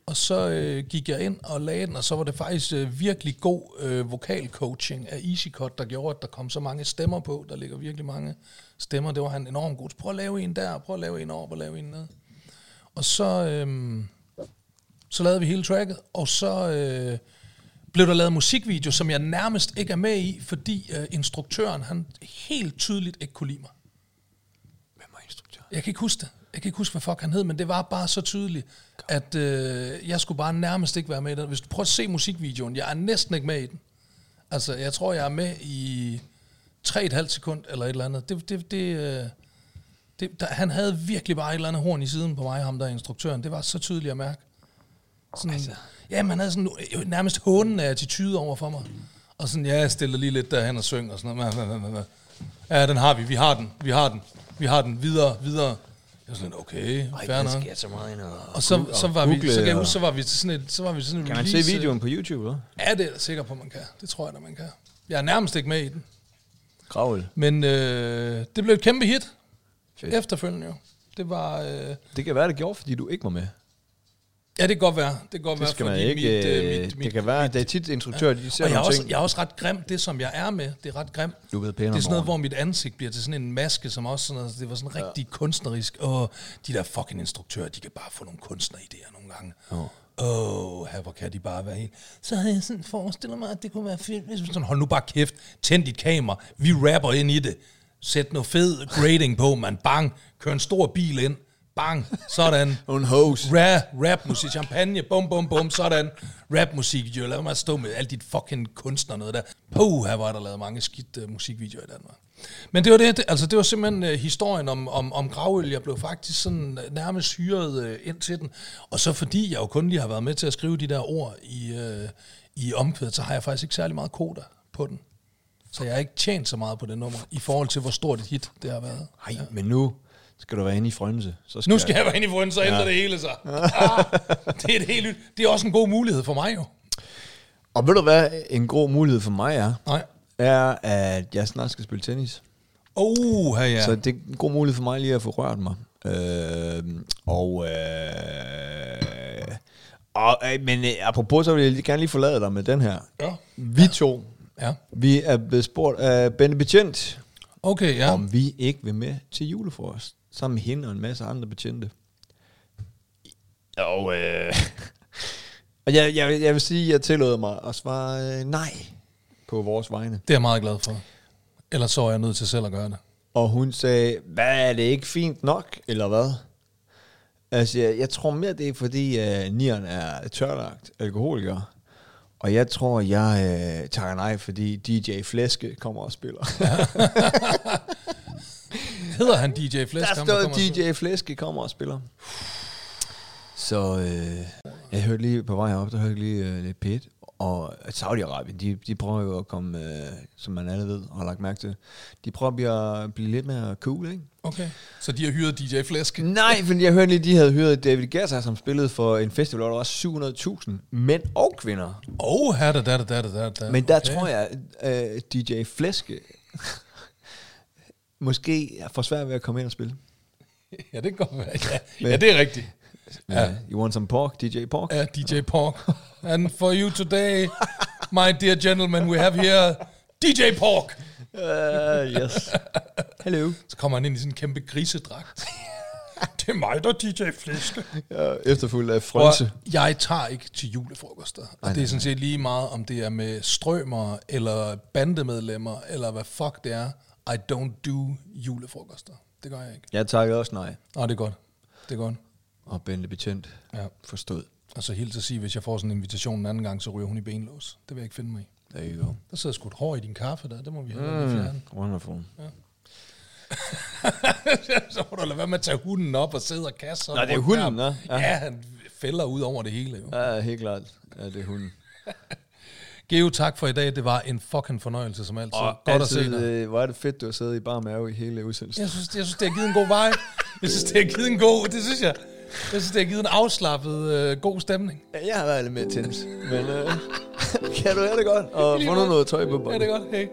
Og så øh, gik jeg ind og lagde den, og så var det faktisk øh, virkelig god øh, vokalcoaching af EasyCut, der gjorde, at der kom så mange stemmer på. Der ligger virkelig mange stemmer. Det var han enormt god. Prøv at lave en der, prøv at lave en op og lave en ned. Og så, øh, så lavede vi hele tracket, og så øh, blev der lavet musikvideo, som jeg nærmest ikke er med i, fordi øh, instruktøren, han helt tydeligt ikke kunne lide mig. Jeg kan ikke huske det. Jeg kan ikke huske, hvad fuck han hed, men det var bare så tydeligt, at øh, jeg skulle bare nærmest ikke være med i den. Hvis du prøver at se musikvideoen, jeg er næsten ikke med i den. Altså, jeg tror, jeg er med i 3,5 sekund eller et eller andet. Det, det, det, øh, det, der, han havde virkelig bare et eller andet horn i siden på mig, ham der er instruktøren. Det var så tydeligt at mærke. Sådan, altså. Ja, man havde sådan øh, nærmest hånende attitude over for mig. Og sådan, ja, jeg stiller lige lidt derhen og synger og sådan noget. Ja, den har vi, vi har den, vi har den, vi har den, videre, videre. Jeg var sådan, okay, fair nok. så meget ind og... Og så, så var vi, google så kan jeg og- huske, så var vi til sådan et, så var vi til sådan et Kan man se videoen på YouTube, eller? Ja, det er jeg da sikker på, man kan. Det tror jeg da, man kan. Jeg er nærmest ikke med i den. Gravøl. Men øh, det blev et kæmpe hit. Fedt. Efterfølgende jo. Det var... Øh, Det kan være, det gjorde, fordi du ikke var med. Ja, det kan godt være. Det kan godt Det være, skal man fordi ikke... mit, øh, øh, mit, mit, det kan være, det er tit instruktører, de ser og jeg er, også, ting. jeg er også ret grim, det som jeg er med, det er ret grim. Du ved pænere Det er sådan noget, hvor mit ansigt bliver til sådan en maske, som også sådan noget, det var sådan rigtig kunstnerisk. Og de der fucking instruktører, de kan bare få nogle kunstneridéer nogle gange. Åh, oh, her hvor kan de bare være helt... Så havde jeg sådan forestillet mig, at det kunne være fedt, hvis man sådan, hold nu bare kæft, tænd dit kamera, vi rapper ind i det. Sæt noget fed grading på, man. Bang, kør en stor bil ind. Bang, sådan. Nogle hose. Rap, rap musik, champagne, bum, bum, bum, sådan. Rap musik, jo, lad mig stå med alt dit fucking kunstner noget der. Puh, her var der lavet mange skidt uh, musikvideoer i Danmark. Men det var det, altså det var simpelthen uh, historien om, om, om gravøl. Jeg blev faktisk sådan uh, nærmest hyret uh, ind til den. Og så fordi jeg jo kun lige har været med til at skrive de der ord i, uh, i omkvædet, så har jeg faktisk ikke særlig meget koder på den. Så jeg har ikke tjent så meget på det nummer, i forhold til, hvor stort et hit det har været. Nej, men nu skal du være inde i Frønse. Så Nu skal jeg være inde i Frøen, så ændrer det hele sig. Ah, det er et helt. Det er også en god mulighed for mig jo. Og ved du hvad en god mulighed for mig er? Nej. Er, at jeg snart skal spille tennis. Oh, her ja. Ja. Så det er en god mulighed for mig lige at få rørt mig. Øh, og, øh, og, øh, men øh, apropos, så vil jeg gerne lige forlade dig med den her. Ja. Vi to, ja. vi er blevet spurgt af Bente Betjent, Okay, ja. ja. om vi ikke vil med til julefrokost, sammen med hende og en masse andre betjente. Og, øh, og jeg, jeg, jeg vil sige, at jeg tillod mig at svare øh, nej på vores vegne. Det er jeg meget glad for. Ellers så er jeg nødt til selv at gøre det. Og hun sagde, hvad er det ikke fint nok, eller hvad? Altså, jeg, jeg tror mere, det er fordi, uh, nieren er tørlagt alkoholiker. Og jeg tror, jeg uh, tager nej, fordi DJ Flæske kommer og spiller. Hedder han DJ Flæsk? Der står? DJ Flæske kommer og spiller. Så øh, jeg hørte lige på vej op, der hørte lige øh, lidt pæt. Og Saudi-Arabien, de, de prøver jo at komme, øh, som man alle ved og har lagt mærke til, de prøver at blive, at blive lidt mere cool, ikke? Okay. Så de har hyret DJ Flæsk? Nej, fordi jeg hørte lige, de havde hørt David Guetta, som spillede for en festival, hvor der var 700.000 mænd og kvinder. Oh, der, der, der, der, der. Men der tror jeg, uh, DJ Flæske måske får svært ved at komme ind og spille. Ja, det kan godt være. Ja, ja det er rigtigt. Ja. Uh, you want some pork, DJ Pork? Ja, DJ Pork. And for you today, my dear gentlemen, we have here DJ Pork. Uh, yes. Hello. Så kommer han ind i sådan en kæmpe grisedragt. det er mig, der er DJ Flæske. Ja, efterfuldt af Og frønse. jeg tager ikke til julefrokoster. Og det er sådan set lige meget, om det er med strømmer, eller bandemedlemmer, eller hvad fuck det er. I don't do julefrokoster. Det gør jeg ikke. Jeg takker også nej. Nå, det er godt. Det er godt. Og Bente Betjent Ja. forstod. Og så helt at sige, hvis jeg får sådan en invitation en anden gang, så ryger hun i benlås. Det vil jeg ikke finde mig i. There you go. Der sidder sgu et hår i din kaffe der. Det må vi have mm. fjerne. Wonderful. så må du lade være med at tage hunden op og sidde og kaste Nå, det er hunden, der. Ja. Ja. ja, han fælder ud over det hele. Jo. Ja, helt klart. Ja, det er hunden. Geo, tak for i dag. Det var en fucking fornøjelse som altid. Og Godt altid, at se dig. øh, Hvor er det fedt, du har siddet i bare mave i hele udsendelsen. Jeg synes, jeg synes, det har givet en god vej. Jeg synes, det har givet en god... Det synes jeg. Jeg synes, det har givet en afslappet, øh, god stemning. Ja, jeg har været lidt mere tens. Men øh, kan du have det godt? Og få noget tøj på Ja, bånd. det er godt. Hey.